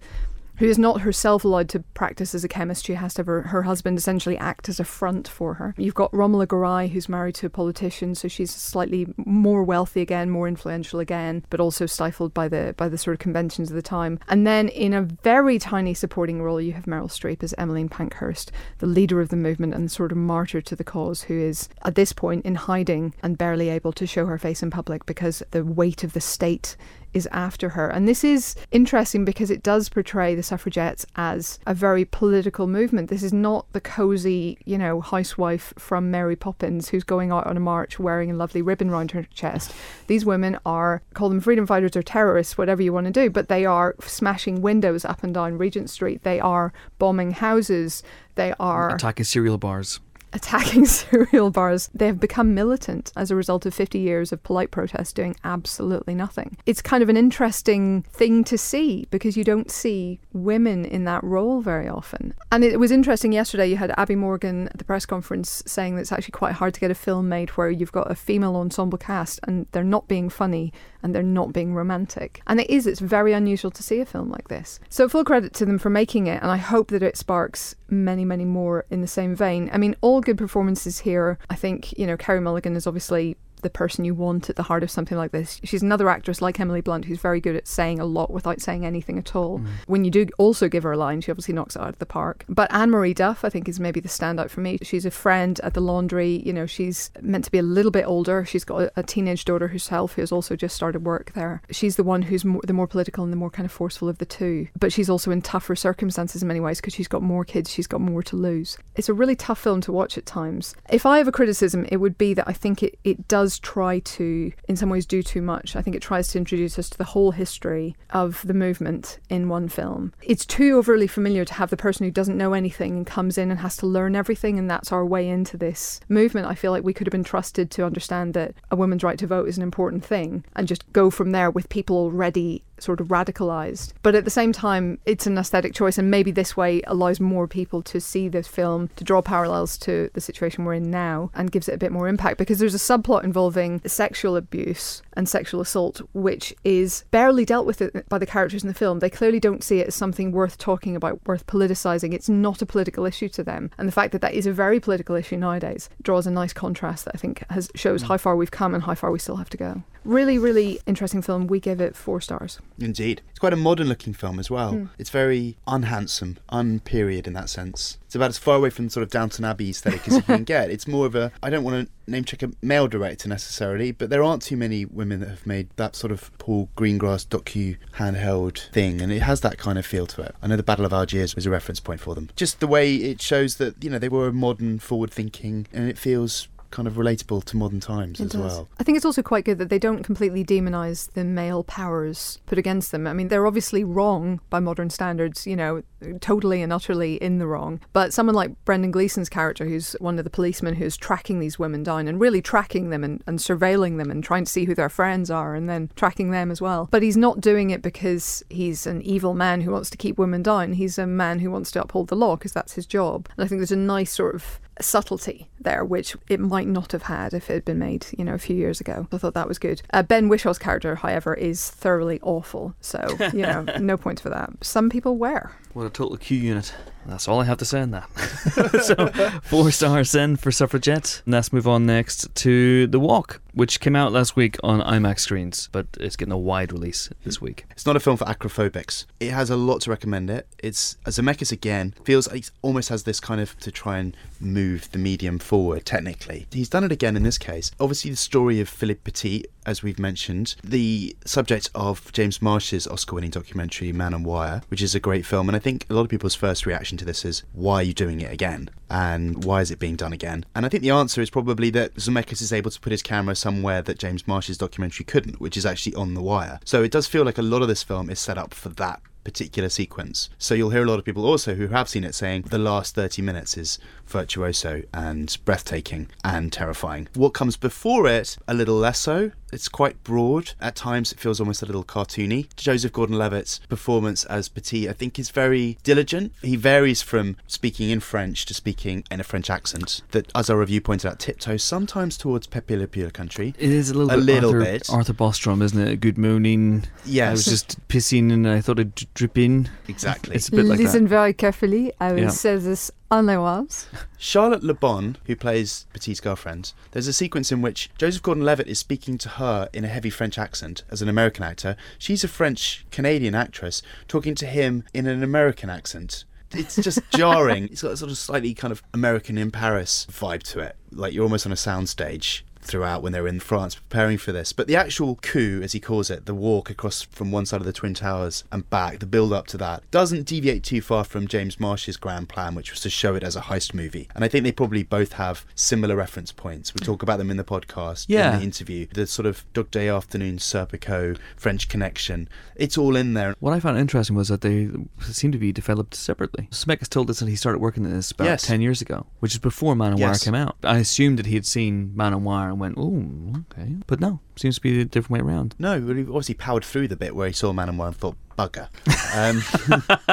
Who is not herself allowed to practice as a chemist. She has to have her, her husband essentially act as a front for her. You've got Romola Garai, who's married to a politician, so she's slightly more wealthy again, more influential again, but also stifled by the by the sort of conventions of the time. And then in a very tiny supporting role, you have Meryl Streep as Emmeline Pankhurst, the leader of the movement and sort of martyr to the cause, who is at this point in hiding and barely able to show her face in public because the weight of the state is after her. And this is interesting because it does portray the suffragettes as a very political movement. This is not the cozy, you know, housewife from Mary Poppins who's going out on a march wearing a lovely ribbon round her chest. These women are, call them freedom fighters or terrorists, whatever you want to do, but they are smashing windows up and down Regent Street. They are bombing houses. They are Attacking cereal bars. Attacking cereal bars. They have become militant as a result of 50 years of polite protest doing absolutely nothing. It's kind of an interesting thing to see because you don't see women in that role very often. And it was interesting yesterday, you had Abi Morgan at the press conference saying that it's actually quite hard to get a film made where you've got a female ensemble cast and they're not being funny and they're not being romantic. And it is, it's very unusual to see a film like this. So full credit to them for making it, and I hope that it sparks many, many more in the same vein. I mean, all good performances here. I think, you know, Carey Mulligan is obviously the person you want at the heart of something like this. She's another actress like Emily Blunt who's very good at saying a lot without saying anything at all. Mm. When you do also give her a line, she obviously knocks it out of the park. But Anne Marie Duff, I think, is maybe the standout for me. She's a friend at the laundry. You know, she's meant to be a little bit older. She's got a, teenage daughter herself who has also just started work there. She's the one who's more, the more political and the more kind of forceful of the two. But she's also in tougher circumstances in many ways because she's got more kids, she's got more to lose. It's a really tough film to watch at times. If I have a criticism, it would be that I think it, it does try to, in some ways, do too much. I think it tries to introduce us to the whole history of the movement in one film. It's too overly familiar to have the person who doesn't know anything and comes in and has to learn everything, and that's our way into this movement. I feel like we could have been trusted to understand that a woman's right to vote is an important thing and just go from there with people already sort of radicalized. But at the same time, it's an aesthetic choice, and maybe this way allows more people to see this film, to draw parallels to the situation we're in now, and gives it a bit more impact because there's a subplot involving sexual abuse and sexual assault, which is barely dealt with by the characters in the film. They clearly don't see it as something worth talking about, worth politicizing. It's not a political issue to them. And the fact that that is a very political issue nowadays draws a nice contrast that I think has shows mm. how far we've come and how far we still have to go. Really, really interesting film. We gave it four stars. Indeed. It's quite a modern looking film as well. Mm. It's very unhandsome, unperiod in that sense. It's about as far away from sort of Downton Abbey aesthetic as you can get. It's more of a, I don't want to name check a male director necessarily, but there aren't too many women that have made that sort of Paul Greengrass docu handheld thing, and it has that kind of feel to it. I know the Battle of Algiers was a reference point for them. Just the way it shows that, you know, they were a modern, forward thinking, and it feels kind of relatable to modern times It as does. well. I think it's also quite good that they don't completely demonize the male powers put against them. I mean, they're obviously wrong by modern standards, you know, totally and utterly in the wrong. But someone like Brendan Gleeson's character, who's one of the policemen who's tracking these women down and really tracking them and, and surveilling them and trying to see who their friends are and then tracking them as well. But he's not doing it because he's an evil man who wants to keep women down. He's a man who wants to uphold the law because that's his job. And I think there's a nice sort of subtlety there, which it might not have had if it had been made, you know, a few years ago. I thought that was good. Uh, ben Whishaw's character, however, is thoroughly awful. So, you know, no points for that. Some people were. What a total Q unit. That's all I have to say on that. so, four stars in for Suffragette. And let's move on next to The Walk, which came out last week on IMAX screens, but it's getting a wide release this week. It's not a film for acrophobics. It has a lot to recommend it. It's Zemeckis again feels like he almost has this kind of to try and move the medium forward technically. He's done it again in this case. Obviously the story of Philippe Petit as we've mentioned, the subject of James Marsh's Oscar-winning documentary Man on Wire, which is a great film and I think a lot of people's first reaction to this is why are you doing it again? And why is it being done again? And I think the answer is probably that Zemeckis is able to put his camera somewhere that James Marsh's documentary couldn't, which is actually on the wire. So it does feel like a lot of this film is set up for that particular sequence. So you'll hear a lot of people also who have seen it saying the last 30 minutes is virtuoso and breathtaking and terrifying. What comes before it, a little less so. It's quite broad. At times, it feels almost a little cartoony. Joseph Gordon Levitt's performance as Petit, I think, is very diligent. He varies from speaking in French to speaking in a French accent that, as our review pointed out, tiptoes sometimes towards Pepe Le Pew country. It is a little A bit little Arthur, bit. Arthur Bostrom, isn't it? Good morning. Yes. I was just pissing and I thought it'd drip in. Exactly. It's a bit like Listen that. very carefully. I will Yeah. say this on the walls. Charlotte Le Bon, who plays Petit's girlfriend, there's a sequence in which Joseph Gordon Levitt is speaking to her in a heavy French accent as an American actor. She's a French Canadian actress talking to him in an American accent. It's just jarring. It's got a sort of slightly kind of American in Paris vibe to it. Like you're almost on a soundstage throughout when they were in France preparing for this. But the actual coup, as he calls it, the walk across from one side of the Twin Towers and back, the build up to that, doesn't deviate too far from James Marsh's grand plan, which was to show it as a heist movie. And I think they probably both have similar reference points. We talk about them in the podcast, Yeah. in the interview. The sort of Dog Day Afternoon, Serpico, French Connection. It's all in there. What I found interesting was that they seem to be developed separately. Zemeckis told us that he started working on this about Yes. 10 years ago, which is before Man on Wire came out. I assumed that he had seen Man on Wire went, oh, okay. But no, seems to be the different way around. No, but he obviously powered through the bit where he saw Man and Wire and thought, bugger. Um,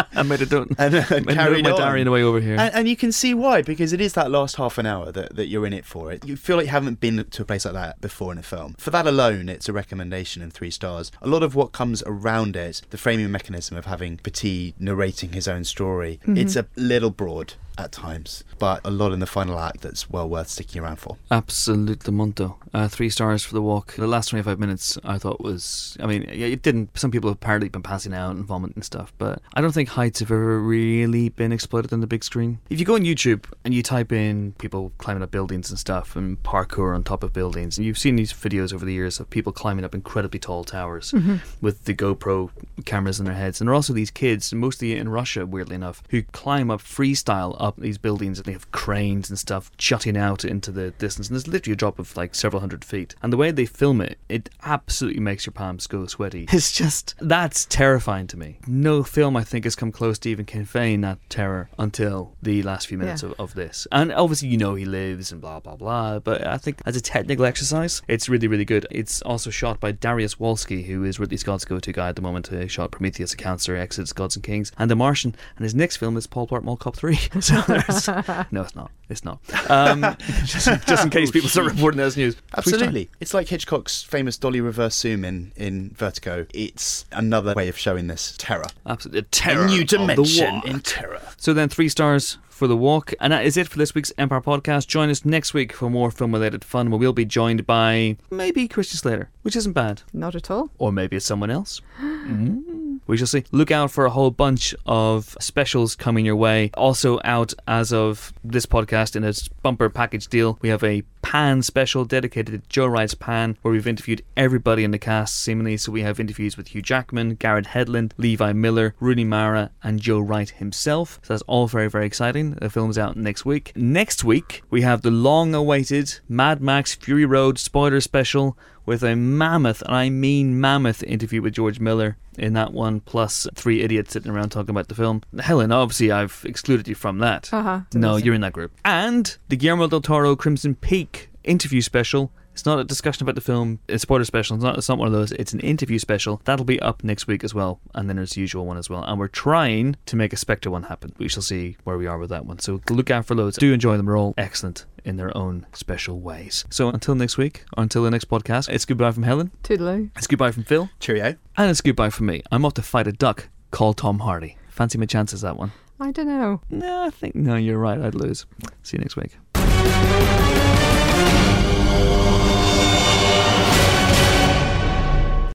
I made it done. and, uh, I carried my on. diary on the way over here. And, and you can see why, because it is that last half an hour that, that you're in it for. It you feel like you haven't been to a place like that before in a film. For that alone, it's a recommendation and three stars. A lot of what comes around it, the framing mechanism of having Petit narrating his own story, it's a little broad at times, but a lot in the final act that's well worth sticking around for. Absolutamente. Uh, three stars for the walk. The last 25 minutes I thought was, I mean, yeah, it didn't. Some people have apparently been passing out and vomiting and stuff, but I don't think heights have ever really been exploited on the big screen. If you go on YouTube and you type in people climbing up buildings and stuff and parkour on top of buildings, you've seen these videos over the years of people climbing up incredibly tall towers with the GoPro cameras in their heads. And there are also these kids, mostly in Russia, weirdly enough, who climb up freestyle up these buildings and they have cranes and stuff jutting out into the distance. And there's literally a drop of like several hundred feet. And the way they film it, it absolutely makes your palms go sweaty. It's just, that's terrifying to me. No film, I think, has come close to even conveying that terror until the last few minutes Yeah. of, of this. And obviously, you know he lives and blah, blah, blah. But I think as a technical exercise, it's really, really good. It's also shot by Dariusz Wolski, who is Ridley Scott's go to guy at the moment. He shot Prometheus, A Counselor, Exodus, Gods and Kings, and The Martian. And his next film is Paul Blart Mall Cop 3. so there's, no, it's not. It's not. Um, just, just in case people start reporting those news. Absolutely. It's like Hitchcock's famous dolly reverse zoom in, in Vertigo. It's another way of showing this terror. Absolutely. The terror A new of the dimension walk. in terror. So then, three stars for the walk, and that is it for this week's Empire podcast. Join us next week for more film-related fun, where we'll be joined by maybe Christian Slater, which isn't bad, Not at all. or maybe it's someone else. Mm. We shall see. Look out for a whole bunch of specials coming your way. Also out as of this podcast in a bumper package deal, we have a Pan special dedicated to Joe Wright's Pan, where we've interviewed everybody in the cast seemingly. So we have interviews with Hugh Jackman, Garrett Hedlund, Levi Miller, Rooney Mara, and Joe Wright himself. So that's all very, very exciting. The film's out next week. Next week, we have the long awaited Mad Max Fury Road spoiler special with a mammoth, and I mean mammoth, interview with George Miller in that one, plus three idiots sitting around talking about the film. Helen, obviously, I've excluded you from that. Uh-huh. No, you're in that group. And the Guillermo del Toro Crimson Peak interview special. It's not a discussion about the film, it's a spoiler special. It's not, it's not one of those. It's an interview special. That'll be up next week as well. And then there's the usual one as well. And we're trying to make a Spectre one happen. We shall see where we are with that one. So look out for those. Do enjoy them. They're all excellent in their own special ways. So until next week, or until the next podcast, it's goodbye from Helen. Toodaloo. It's goodbye from Phil. Cheerio. And it's goodbye from me. I'm off to fight a duck called Tom Hardy. Fancy my chances that one. I don't know. No, I think no, you're right. I'd lose. See you next week.